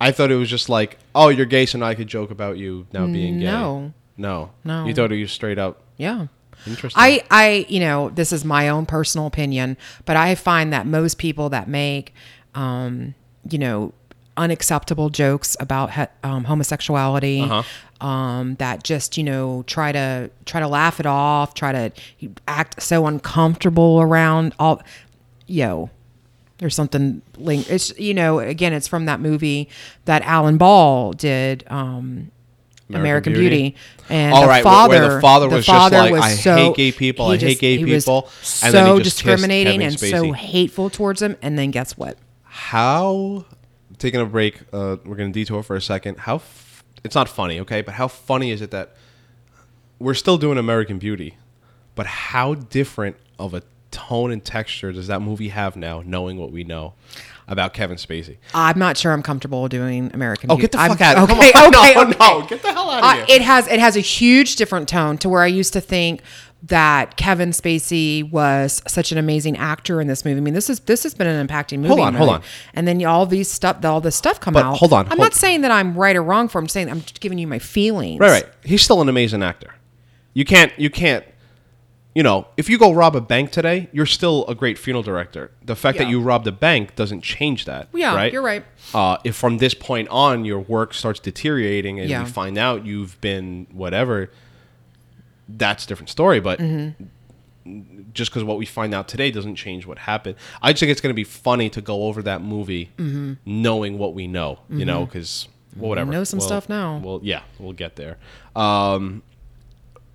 I thought it was just like, oh, you're gay, so now I could joke about you now being gay. No. No. No. You thought it was straight up. Yeah. Interesting. I, I, you know, this is my own personal opinion, but I find that most people that make, um, you know, unacceptable jokes about um, homosexuality, Uh-huh. Um, that just you know try to try to laugh it off, try to act so uncomfortable around all, yo. There's something link. It's you know again, it's from that movie that Alan Ball did. Um, American American, Beauty. Beauty. and Oh, the right, father, where the father was just like, "I hate gay people, I hate gay was people," so and then he just discriminating and so hateful towards him. And then guess what? how? Taking a break. Uh, we're gonna detour for a second. How? It's not funny, okay? But how funny is it that we're still doing American Beauty, but how different of a tone and texture does that movie have now, knowing what we know about Kevin Spacey? I'm not sure I'm comfortable doing American. Oh, Beauty. get the I'm- fuck out! Okay, Come on. [LAUGHS] okay, no, okay. no, get the hell out of Uh, here! it has it has a huge different tone to where I used to think that Kevin Spacey was such an amazing actor in this movie. I mean, this is this has been an impacting movie. Hold on, hold on. And then all these stuff, all this stuff come But out. hold on, I'm hold- not saying that I'm right or wrong for. I'm saying I'm just giving you my feelings. Right, right. He's still an amazing actor. You can't, you can't, you know, if you go rob a bank today, you're still a great funeral director. The fact that you robbed a bank doesn't change that. Yeah, right? you're right. Uh, if from this point on your work starts deteriorating and Yeah. you find out you've been whatever, that's a different story. But Mm-hmm. just because what we find out today doesn't change what happened, I just think it's going to be funny to go over that movie Mm-hmm. knowing what we know, you know, because whatever. know some Well- stuff now. Well, yeah, we'll get there. Um,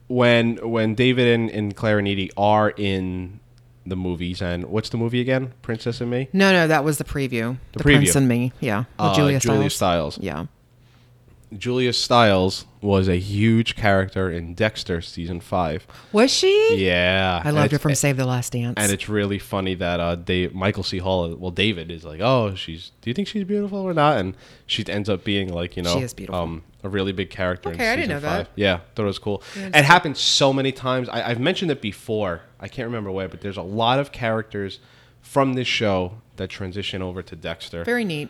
when when David and, and Claire and Edie are in the movies, and what's the movie again? Princess and Me. No, no, that was the preview. The, preview. Prince and Me. Yeah. With Uh, Julia, Julia Stiles. Stiles. Yeah. Julia Stiles was a huge character in Dexter season five. Was she? Yeah, I loved her from Save the Last Dance. And it's really funny that uh, Dave, Michael C. Hall, well, David is like, oh, she's. Do you think she's beautiful or not? And she ends up being like, you know, She is beautiful. Um, a really big character. in Okay, I didn't know that. five. Yeah, thought it was cool. It happened so many times. I, I've mentioned it before. I can't remember where, but there's a lot of characters from this show that transition over to Dexter. Very neat.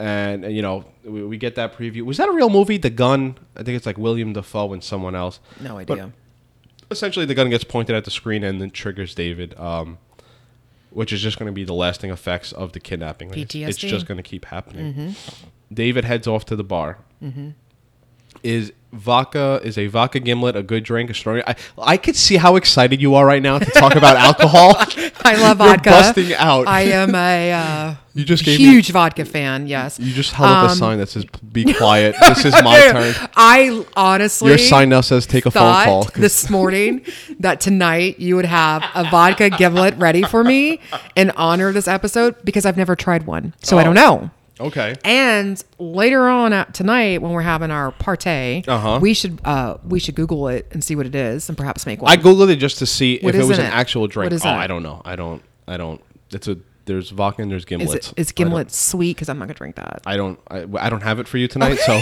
And, and, you know we, we get that preview. Was that a real movie? The gun. I think it's like William Dafoe and someone else. No But idea. essentially, the gun gets pointed at the screen and then triggers David, um, which is just going to be the lasting effects of the kidnapping. Like, it's- It's just going to keep happening. David heads off to the bar. Is vodka is a vodka gimlet a good drink? A strong? I I could see how excited you are right now to talk about [LAUGHS] alcohol. I love You're vodka. busting out. I am a uh, [LAUGHS] You just gave me- huge vodka fan. Yes. You just held up a Um, sign that says "Be quiet." this is my [LAUGHS] turn. I honestly Your sign now says "Take a phone call this morning that tonight you would have a vodka gimlet ready for me in honor of this episode because I've never tried one, so I don't Oh. know. Okay. And later on at tonight, when we're having our party, Uh-huh. we should uh, we should Google it and see what it is, and perhaps make one. I googled it just to see What if it is was in an it? actual drink. What is oh, in it? I don't know. I don't. I don't. It's a. There's vodka and there's is gimlets. it is gimlet sweet? Because I'm not gonna drink that. I don't. I, I don't have it for you [LAUGHS] tonight, so [LAUGHS]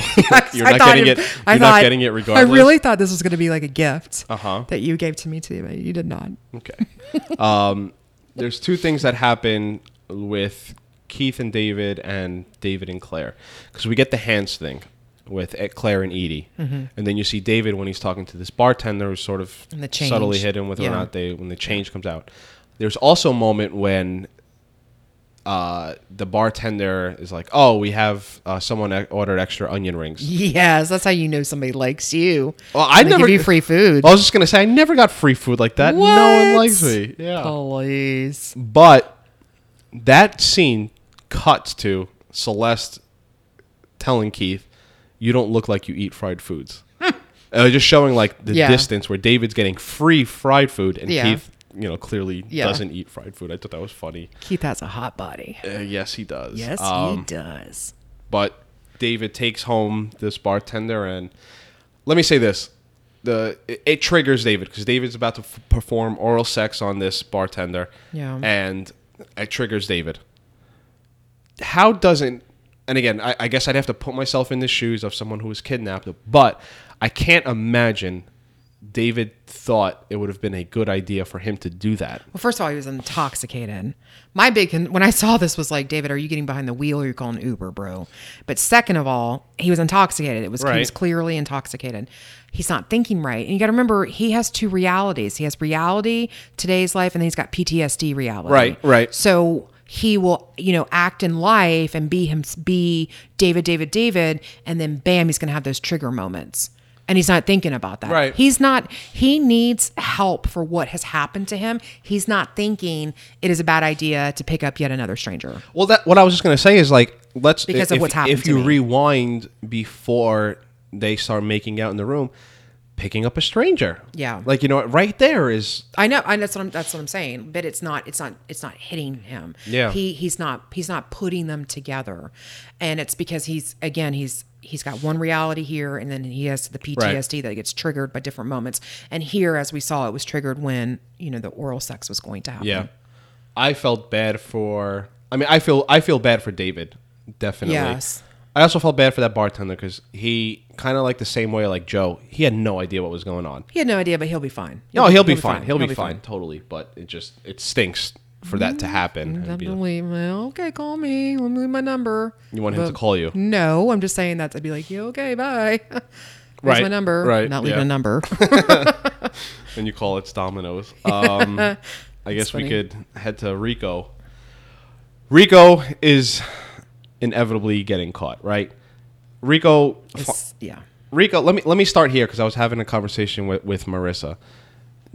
you're I not thought getting it. You're I not thought- getting it regardless. I really thought this was going to be like a gift Uh-huh. that you gave to me today, but you did not. Okay. [LAUGHS] um, there's two things that happen with Keith and David and David and Claire because we get the hands thing with Claire and Edie, Mm-hmm. and then you see David when he's talking to this bartender who's sort of subtly hidden whether or not they when the change comes out. There's also a moment when. Uh, the bartender is like, "Oh, we have uh, someone ordered extra onion rings." Yes, that's how you know somebody likes you. Well, I never give you free food. I was just gonna say I never got free food like that. No one likes me. Yeah. Please. But that scene cuts to Celeste telling Keith, "You don't look like you eat fried foods." uh, just showing like the Yeah. distance where David's getting free fried food and Yeah. Keith, you know, clearly Yeah. doesn't eat fried food. I thought that was funny. Keith has a hot body. Uh, yes, he does. Yes, Um, he does. but David takes home this bartender, and let me say this: the it, it triggers David because David's about to f- perform oral sex on this bartender, Yeah. and it triggers David. How doesn't? And again, I, I guess I'd have to put myself in the shoes of someone who was kidnapped, but I can't imagine David thought it would have been a good idea for him to do that. Well, first of all, he was intoxicated. My big con- when I saw this was like, David, are you getting behind the wheel or you're calling Uber, bro? But second of all, he was intoxicated. It was he was clearly intoxicated. He's not thinking right, and you got to remember he has two realities. He has reality, today's life, and then he's got PTSD reality. Right, right. So he will, you know, act in life and be him, be David, David, David, and then bam, he's going to have those trigger moments. And he's not thinking about that. Right. He's not, he needs help for what has happened to him. He's not thinking it is a bad idea to pick up yet another stranger. Well, that what I was just gonna say is like let's Because if, of what's happened If to you me. rewind before they start making out in the room, picking up a stranger. Yeah. like you know, right there is I know, I that's what I'm that's what I'm saying. But it's not it's not it's not hitting him. Yeah. He he's not he's not putting them together. And it's because he's again he's he's got one reality here and then he has the PTSD that gets triggered by different moments. And here as we saw it was triggered when, you know, the oral sex was going to happen. yeah. I felt bad for. I mean, I feel I feel bad for David, definitely. Yes. I also felt bad for that bartender because he kind of like the same way like Joe. He had no idea what was going on. He had no idea, but he'll be fine. No, he'll, be, fine. He'll, be, fine. Totally. But it just it stinks for that to happen. Be- believe. Well, okay, call me. Let me leave my number. You want him to But- call you? No, I'm just saying that to be like, yeah, okay, bye. [LAUGHS] Here's Right, my number. right, Not leaving yeah. a number. [LAUGHS] [LAUGHS] and you call it's Domino's. Um, I guess we funny. could head to Rico. Rico is inevitably getting caught, right? Rico, It's- yeah. Rico. Let me let me start here because I was having a conversation with with Marissa.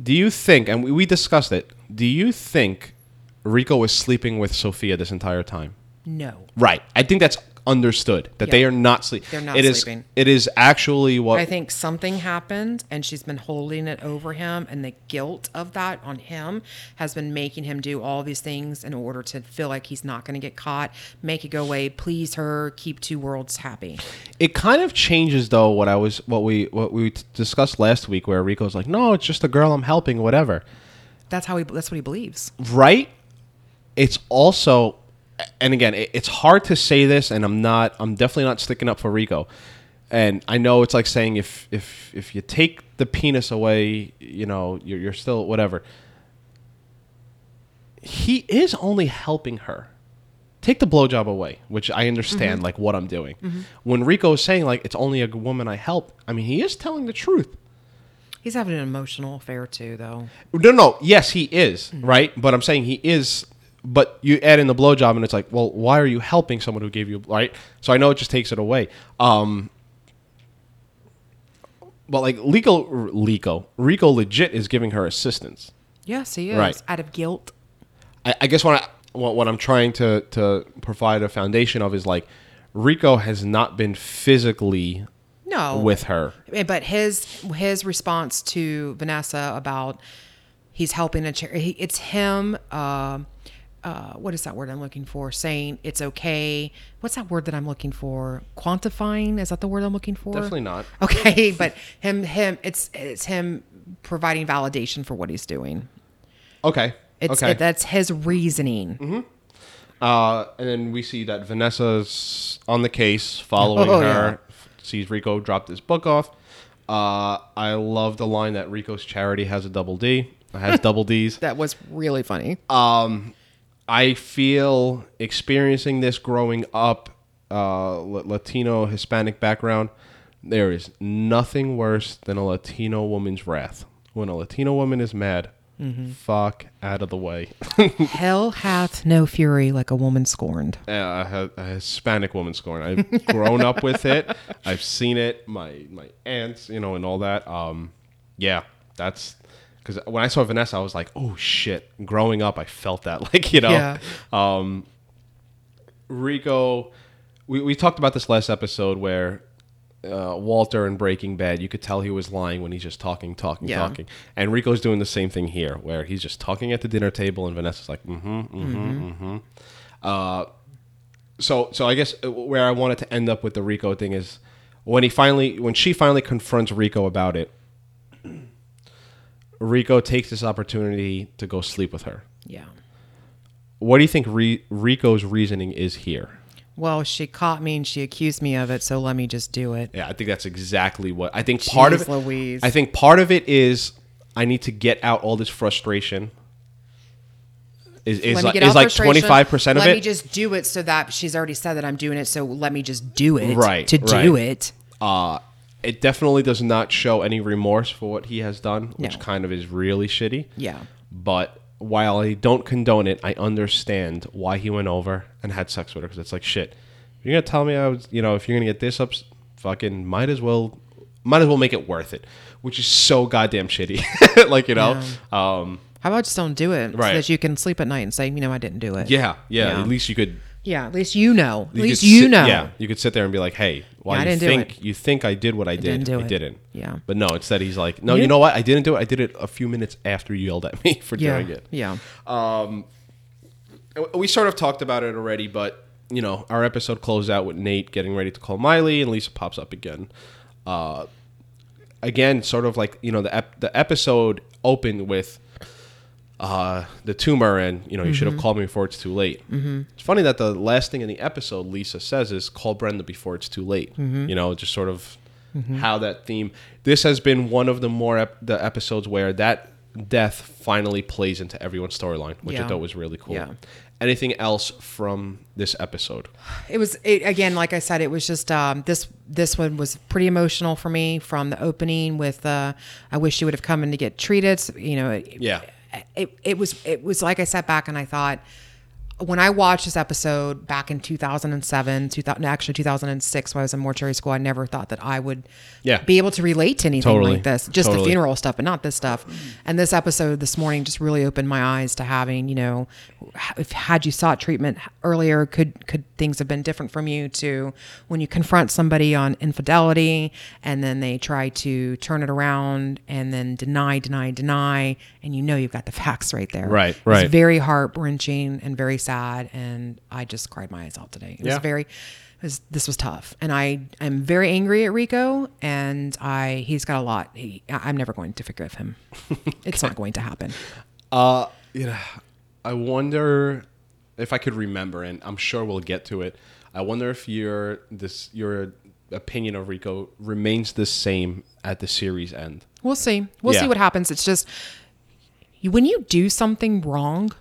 Do you think, and we, we discussed it? Do you think Rico was sleeping with Sophia this entire time? No. Right. I think that's understood that they are not sleeping. They're not It is- sleeping. It is actually what I think something happened and she's been holding it over him and the guilt of that on him has been making him do all these things in order to feel like he's not going to get caught, make it go away, please her, keep two worlds happy. It kind of changes though what I was what we what we discussed last week where Rico's like, "No, it's just a girl I'm helping, whatever." That's how he that's what he believes. Right? It's also and again, it, it's hard to say this, and I'm not. I'm definitely not sticking up for Rico. And I know it's like saying if if if you take the penis away, you know, you're, you're still whatever. He is only helping her. Take the blowjob away, which I understand, mm-hmm. like what I'm doing. Mm-hmm. When Rico is saying like it's only a woman I help, I mean he is telling the truth. He's having an emotional affair too, though. No, no. Yes, he is mm-hmm. right, but I'm saying he is. But you add in the blowjob, and it's like, well, why are you helping someone who gave you right? So I know it just takes it away. Um, but like Rico, Rico, Rico, legit is giving her assistance. Yes, he is. Right. Out of guilt. I, I guess what I what, what I'm trying to to provide a foundation of is like Rico has not been physically No. with her. Eh, but his his response to Vanessa about he's helping a chair. He, it's him. Uh, uh, what is that word I'm looking for? Saying it's okay. What's that word that I'm looking for? Quantifying is that the word I'm looking for? Definitely not. Okay, [LAUGHS] but him him it's it's him providing validation for what he's doing. Okay. It's okay. it, that's his reasoning. Uh, and then we see that Vanessa's on the case, following Oh, her. Sees Rico drop his book off. Uh, I love the line that Rico's charity has a double D. Has [LAUGHS] double D's. That was really funny. I feel experiencing this growing up, uh, Latino Hispanic background. There is nothing worse than a Latino woman's wrath. When a Latino woman is mad, fuck out of the way. [LAUGHS] Hell hath no fury like a woman scorned. a, a Hispanic woman scorned. I've grown up with it. [LAUGHS] I've seen it. My my aunts, you know, and all that. Um, yeah, that's because when I saw Vanessa, I was like, oh shit. Growing up, I felt that, [LAUGHS] like you know. Yeah. Um, Rico, we we talked about this last episode where. Uh, Walter in Breaking Bad, you could tell he was lying when he's just talking, talking, Yeah. talking. And Rico's doing the same thing here, where he's just talking at the dinner table, and Vanessa's like, mm-hmm, mm-hmm, mm-hmm. Uh, so so I guess uh, where I wanted to end up with the Rico thing is when he finally when she finally confronts Rico about it. Rico takes this opportunity to go sleep with her. Yeah. What do you think Re- Rico's reasoning is here? Well, she caught me and she accused me of it, so let me just do it. Yeah, I think that's exactly what I think. Part of it, Louise. I think part of it is I need to get out all this frustration. Is is like, is like frustration. twenty five percent of Let it? Let me just do it so that she's already said that I'm doing it, so let me just do it. Right, To do right. it. uh, it definitely does not show any remorse for what he has done, which No. kind of is really shitty. Yeah. But while I don't condone it, I understand why he went over and had sex with her because it's like shit. You're gonna tell me I was, you know, if you're gonna get this up, fucking might as well, might as well make it worth it, which is so goddamn shitty. [LAUGHS] like you know, um, How about just don't do it Right. so that you can sleep at night and say, you know, I didn't do it. yeah, yeah, Yeah. At least you could. Yeah, at least you know. At least could you sit- know. Yeah, you could sit there and be like, "Hey, while Yeah, I you think it. you think I did what I did, didn't do I it. didn't." Yeah. But no, instead he's like, "No, Yeah. you know what? I didn't do it. I did it a few minutes after you yelled at me [LAUGHS] for Yeah. doing it." Yeah. we sort of talked about it already, but you know, our episode closed out with Nate getting ready to call Miley, and Lisa pops up again. Uh, again, sort of like you know, the ep- the episode opened with uh, the tumor, and you know, you should have called me before it's too late. Mm-hmm. It's funny that the last thing in the episode Lisa says is call Brenda before it's too late. You know, just sort of how that theme. This has been one of the more ep- the episodes where that death finally plays into everyone's storyline, which I thought was really cool. Yeah. Anything else from this episode? It was it, again, like I said, it was just um, this. This one was pretty emotional for me from the opening. With uh, I wish you would have come in to get treated. You know, it, Yeah. It, it was it was like I sat back and I thought when I watched this episode back in 2007, 2000, actually 2006, when I was in mortuary school, I never thought that I would Yeah. be able to relate to anything Totally. like this. Just the funeral stuff, but not this stuff. And this episode this morning just really opened my eyes to having, you know, if had you sought treatment earlier, could could things have been different from you to when you confront somebody on infidelity and then they try to turn it around and then deny, deny, deny, and you know you've got the facts right there. Right, right. It's very heart wrenching and very sad, and I just cried my eyes out today. It Yeah. was very. It was, this was tough, and I am very angry at Rico, and I he's got a lot. He, I'm never going to forgive him. [LAUGHS] it's not going to happen. Uh, you know, I wonder if I could remember, and I'm sure we'll get to it. I wonder if your this your opinion of Rico remains the same at the series end. We'll see. We'll Yeah. see what happens. It's just when you do something wrong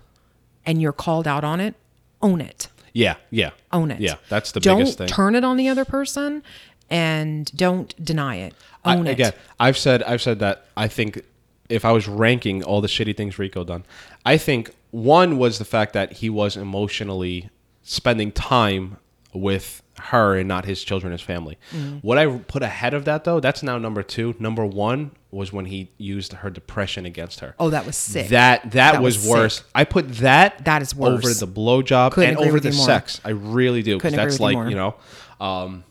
and you're called out on it, own it. Yeah, yeah, Own it. Yeah, that's the don't biggest thing. turn it on the other person and don't deny it. I- Own it. Again, I've said I've said that I think if I was ranking all the shitty things Rico done, I think one was the fact that he was emotionally spending time with her and not his children, his family. Mm-hmm. What I put ahead of that though, that's now number two. Number one was when he used her depression against her. Oh, that was sick. That that, That was, was worse. I put that That is worse over the blowjob and over the sex. I really do because Couldn't that's you like more. you know, um,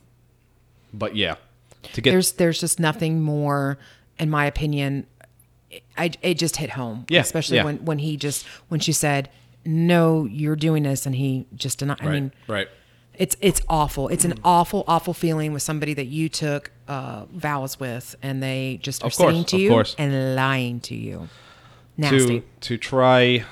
but yeah, to get there's there's just nothing more, in my opinion. I it just hit home. Yeah, Especially yeah. when when he just when she said, "No, you're doing this," and he just denied. I right, mean, right. It's it's awful. It's an awful, awful feeling with somebody that you took uh, vows with, and they just are Of course, saying to of you course. and lying to you. Nasty. to to try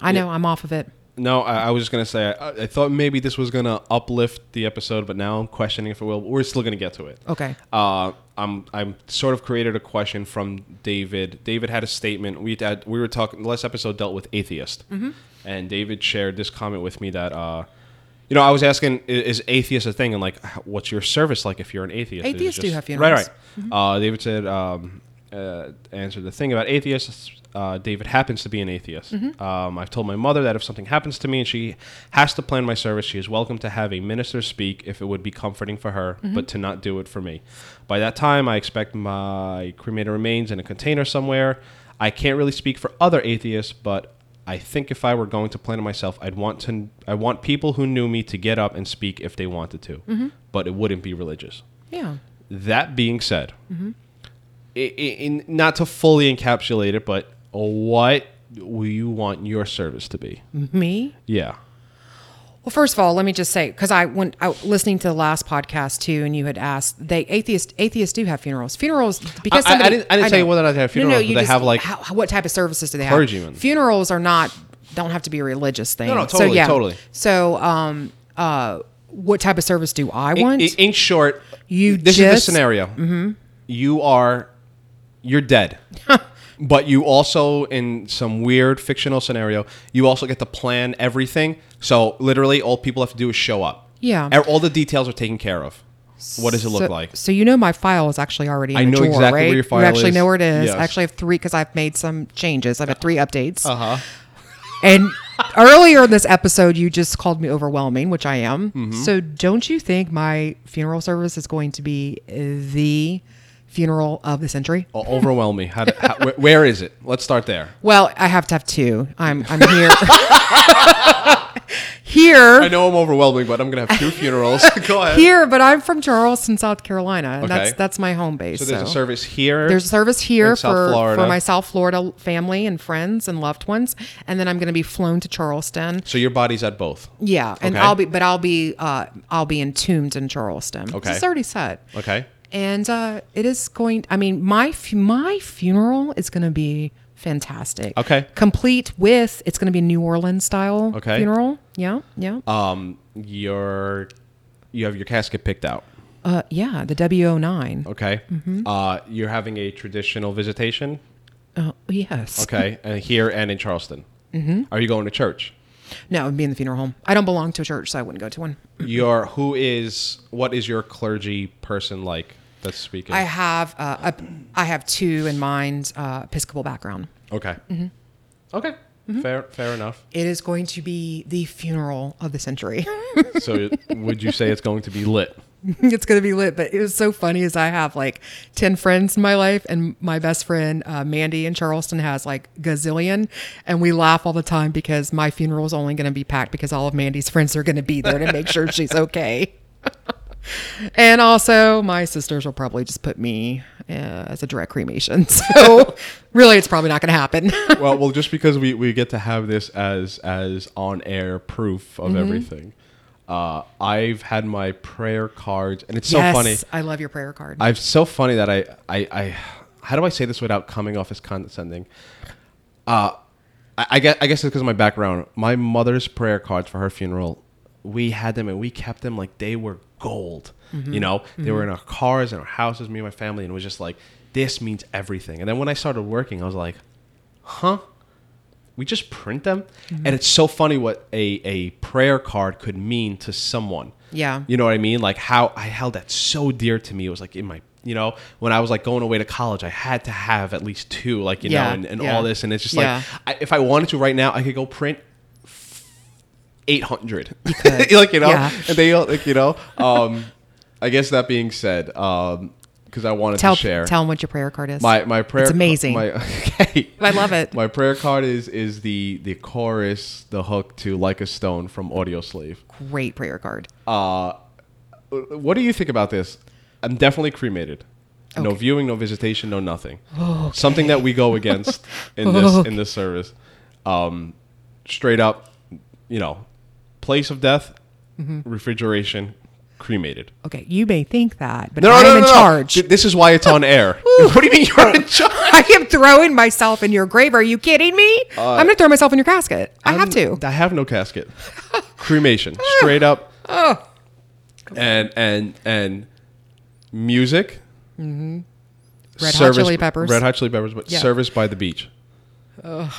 I know. I'm off of it. no I, I was just gonna say I, I thought maybe this was gonna uplift the episode but now i'm questioning if it will we're still gonna get to it Okay. uh i'm i'm sort of created a question from david david had a statement we had we were talking the last episode dealt with atheist Mm-hmm. and david shared this comment with me that uh you know, I was asking, i- is atheist a thing? And like, what's your service like if you're an atheist? Is Atheists do have Right, funerals. right. Uh, David said, um, uh, answered the thing about atheists. Uh, David happens to be an atheist. Um, I've told my mother that if something happens to me and she has to plan my service, she is welcome to have a minister speak if it would be comforting for her, but to not do it for me. By that time, I expect my cremated remains in a container somewhere. I can't really speak for other atheists, but I think if I were going to plan it myself, I'd want to. I want people who knew me to get up and speak if they wanted to, mm-hmm. but it wouldn't be religious. Yeah. That being said, mm-hmm. in, not to fully encapsulate it, but what will you want your service to be? Me? Yeah. Well, first of all, let me just say because I went out listening to the last podcast too, and you had asked they atheist atheists do have funerals. Funerals because I- I somebody, didn't- I didn't say know. whether or not they have funerals, but you they just- have, like, how, what type of services do they clergymen. have? Funerals are not don't have to be a religious thing. no, so, totally, yeah. totally. So, um, uh, what type of service do I want? in- in short, You this just- is the scenario. Mm-hmm. You are, you're dead. [LAUGHS] But you also, in some weird fictional scenario, you also get to plan everything. So literally, all people have to do is show up. Yeah. E- All the details are taken care of. What does it look so, like? So you know my file is actually already. In I know drawer, exactly right? where your file You actually is. know where it is. Yes. I actually have three because I've made some changes. I've had three updates. Uh huh. And earlier in this episode, you just called me overwhelming, which I am. Mm-hmm. So don't you think my funeral service is going to be the funeral of the century? Overwhelm me. How, how, where, where is it? Let's start there. Well, I have to have two. I'm I'm here. [LAUGHS] here. I know I'm overwhelming, but I'm gonna have two funerals. [LAUGHS] Go ahead. Here, but I'm from Charleston, South Carolina, and that's Okay. that's my home base. so there's a service here. There's a service here for, for my South Florida family and friends and loved ones, and then I'm going to be flown to Charleston. so your body's at both. Yeah, and Okay. I'll be, but I'll be, uh, I'll be entombed in Charleston. Okay. it's already set. Okay. And uh, it is going. I mean, my my funeral is going to be fantastic. Okay. complete with it's going to be New Orleans style Okay. funeral. Yeah, yeah, Um, your you have your casket picked out. uh, yeah. The W09. Okay. Mm-hmm. Uh, you're having a traditional visitation. Oh, yes. Okay, and here and in Charleston. Mm-hmm. Are you going to church? No, it would be in the funeral home. I don't belong to a church, so I wouldn't go to one. Your who is what is your clergy person like that's speaking? I have uh, a, I have two in mind. Uh, Episcopal background. okay. Mm-hmm. Okay. Fair. Fair enough. It is going to be the funeral of the century. So would you say it's going to be lit? [LAUGHS] it's going to be lit, but it was so funny as I have like 10 friends in my life and my best friend, uh, Mandy in Charleston has like gazillion. And we laugh all the time because my funeral is only going to be packed because all of Mandy's friends are going to be there to make sure she's [LAUGHS] okay. [LAUGHS] and also my sisters will probably just put me uh, as a direct cremation. So really it's probably not going to happen. well, well, just because we, we get to have this as as on air proof Mm-hmm. of everything, uh, I've had my prayer cards, and it's so funny. I love your prayer card. I've so funny that I, I I how do I say this without coming off as condescending? Uh, I, I guess I guess it's because of my background. My mother's prayer cards for her funeral, we had them and we kept them like they were gold. Mm-hmm. You know, they were in our cars and our houses, me and my family, and it was just like this means everything. And then when I started working, I was like, huh. We just print them, Mm-hmm. and it's so funny what a, a prayer card could mean to someone. Yeah. You know what I mean? Like how I held that so dear to me. It was like in my, you know, when I was like going away to college, I had to have at least two, like, you Yeah, know, and, and yeah. all this. And it's just Yeah. like, I, if I wanted to right now, I could go print 800. [LAUGHS] could. like, you know, and they, like, you know, um, I guess that being said, um, because I wanted Tell to share. tell them what your prayer card is. My my prayer. It's amazing. My, [LAUGHS] okay. I love it. My prayer card is is the the chorus, the hook to "Like a Stone" from Audioslave. Great prayer card. Uh, what do you think about this? I'm definitely cremated. No viewing, no visitation, no nothing. Something that we go against in this in this [LAUGHS] service. Um, straight up, you know, place of death, Mm-hmm. refrigeration, cremated. Okay, you may think that, but No, no, I no, no, in charge. Th- This is why it's on air. [LAUGHS] what do you mean you're in [LAUGHS] charge? I am throwing myself in your grave. Are you kidding me? I'm going to throw myself in your casket. I have to. I'm- have no casket. [LAUGHS] Cremation, straight up. Oh. And and and music. Mm-hmm. Red Hot Chili Peppers. Red Hot Chili Peppers, but Yeah. service by the beach. And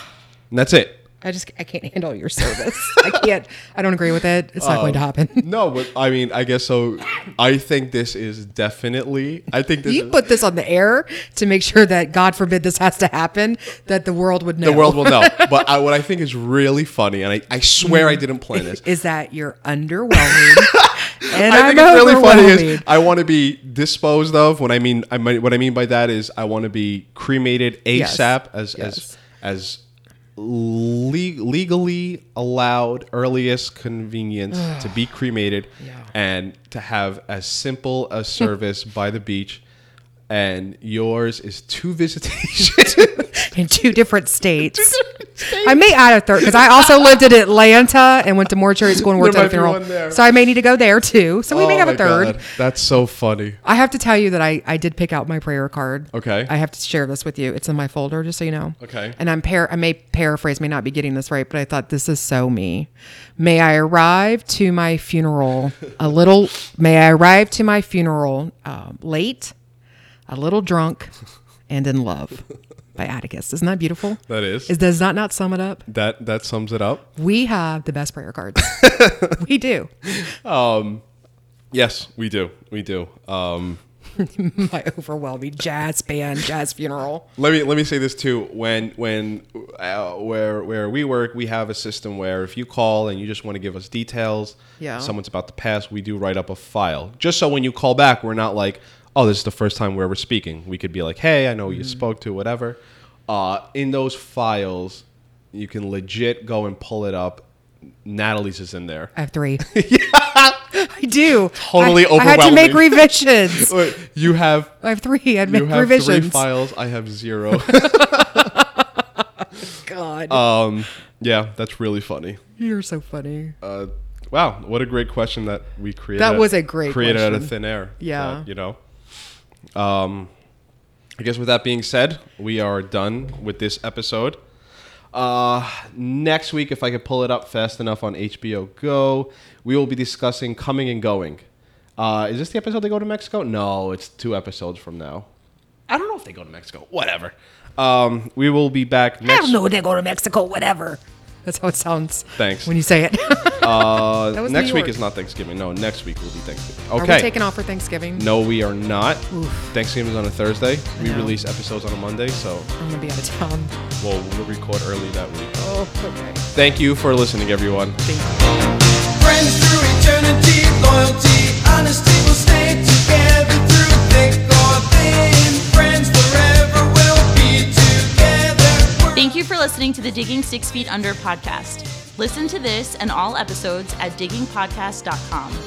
that's it. I just I can't handle your service. I can't. I don't agree with it. It's not going to um, happen. No, but I mean, I guess so. I think this is definitely. I think this You is, put this on the air to make sure that God forbid this has to happen, that the world would know. the world will know. [LAUGHS] But I, what I think is really funny, and I, I swear I didn't plan this. is that you're underwhelming, [LAUGHS] and I I'm think it's really funny is. I want to be disposed of. When I mean, I might, what I mean by that is I want to be cremated Yes. ASAP as Yes. as as le- legally allowed, earliest convenience [SIGHS] to be cremated, Yeah. and to have as simple a service by the beach. And yours is two visitations. [LAUGHS] in two different states. [LAUGHS] I may add a third because I also lived in Atlanta and went to mortuary school and worked There at a funeral. So I may need to go there too. So we may Oh have a third. God, That's so funny. I have to tell you that I, I did pick out my prayer card. Okay. I have to share this with you. It's in my folder, just so you know. Okay. And I'm par- I may paraphrase, may not be getting this right, but I thought this is so me. May I arrive to my funeral a little. May I arrive to my funeral um, late, a little drunk, and in love. By Atticus. Isn't that beautiful? That is. Is does that not sum it up? That that sums it up. We have the best prayer cards. [LAUGHS] we do. Um, Yes, we do. We do. Um, [LAUGHS] My overwhelming jazz band, jazz funeral. let me let me say this too. When when uh, where where we work, we have a system where if you call and you just want to give us details, Yeah. someone's about to pass, we do write up a file. Just so when you call back, we're not like, oh, this is the first time where we're speaking. We could be like, hey, I know you spoke to whatever. Uh, in those files, you can legit go and pull it up. Natalie's is in there. I have three. [LAUGHS] yeah. I do. Totally I, I had to make revisions. [LAUGHS] You have I have three. I had to you make have three revisions. files. I have zero. [LAUGHS] God, um, yeah, that's really funny. you're so funny. Uh, wow, what a great question that we created. That was a great created out of question. thin air. Yeah. that, you know. Um, I guess with that being said, we are done with this episode. Uh, next week, if I could pull it up fast enough on HBO Go, we will be discussing coming and going. Uh, is this the episode they go to Mexico? No, it's two episodes from now. I don't know if they go to Mexico. Whatever. Um, we will be back next. I don't know when they go to Mexico. Whatever. That's how it sounds. Thanks. When you say it. [LAUGHS] Uh, next week is not Thanksgiving. No, next week will be Thanksgiving. Are Okay. we taking off for Thanksgiving? no, we are not. Thanksgiving is on a Thursday. We know. release episodes on a Monday, so I'm gonna be out of town. we'll, we'll record early that week. Oh, okay. Thank you for listening, everyone. Thank you. Friends through eternity, loyalty, honesty will stay together through thick or thin. Thank you for listening to the Digging Six Feet Under podcast. Listen to this and all episodes at diggingpodcast.com.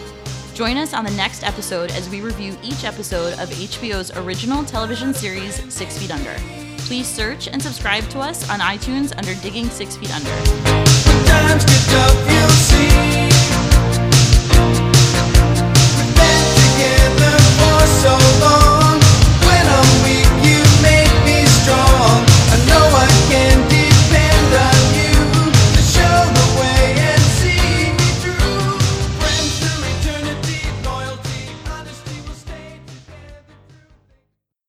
Join us on the next episode as we review each episode of HBO's original television series, Six Feet Under. Please search and subscribe to us on iTunes under Digging Six Feet Under one can do.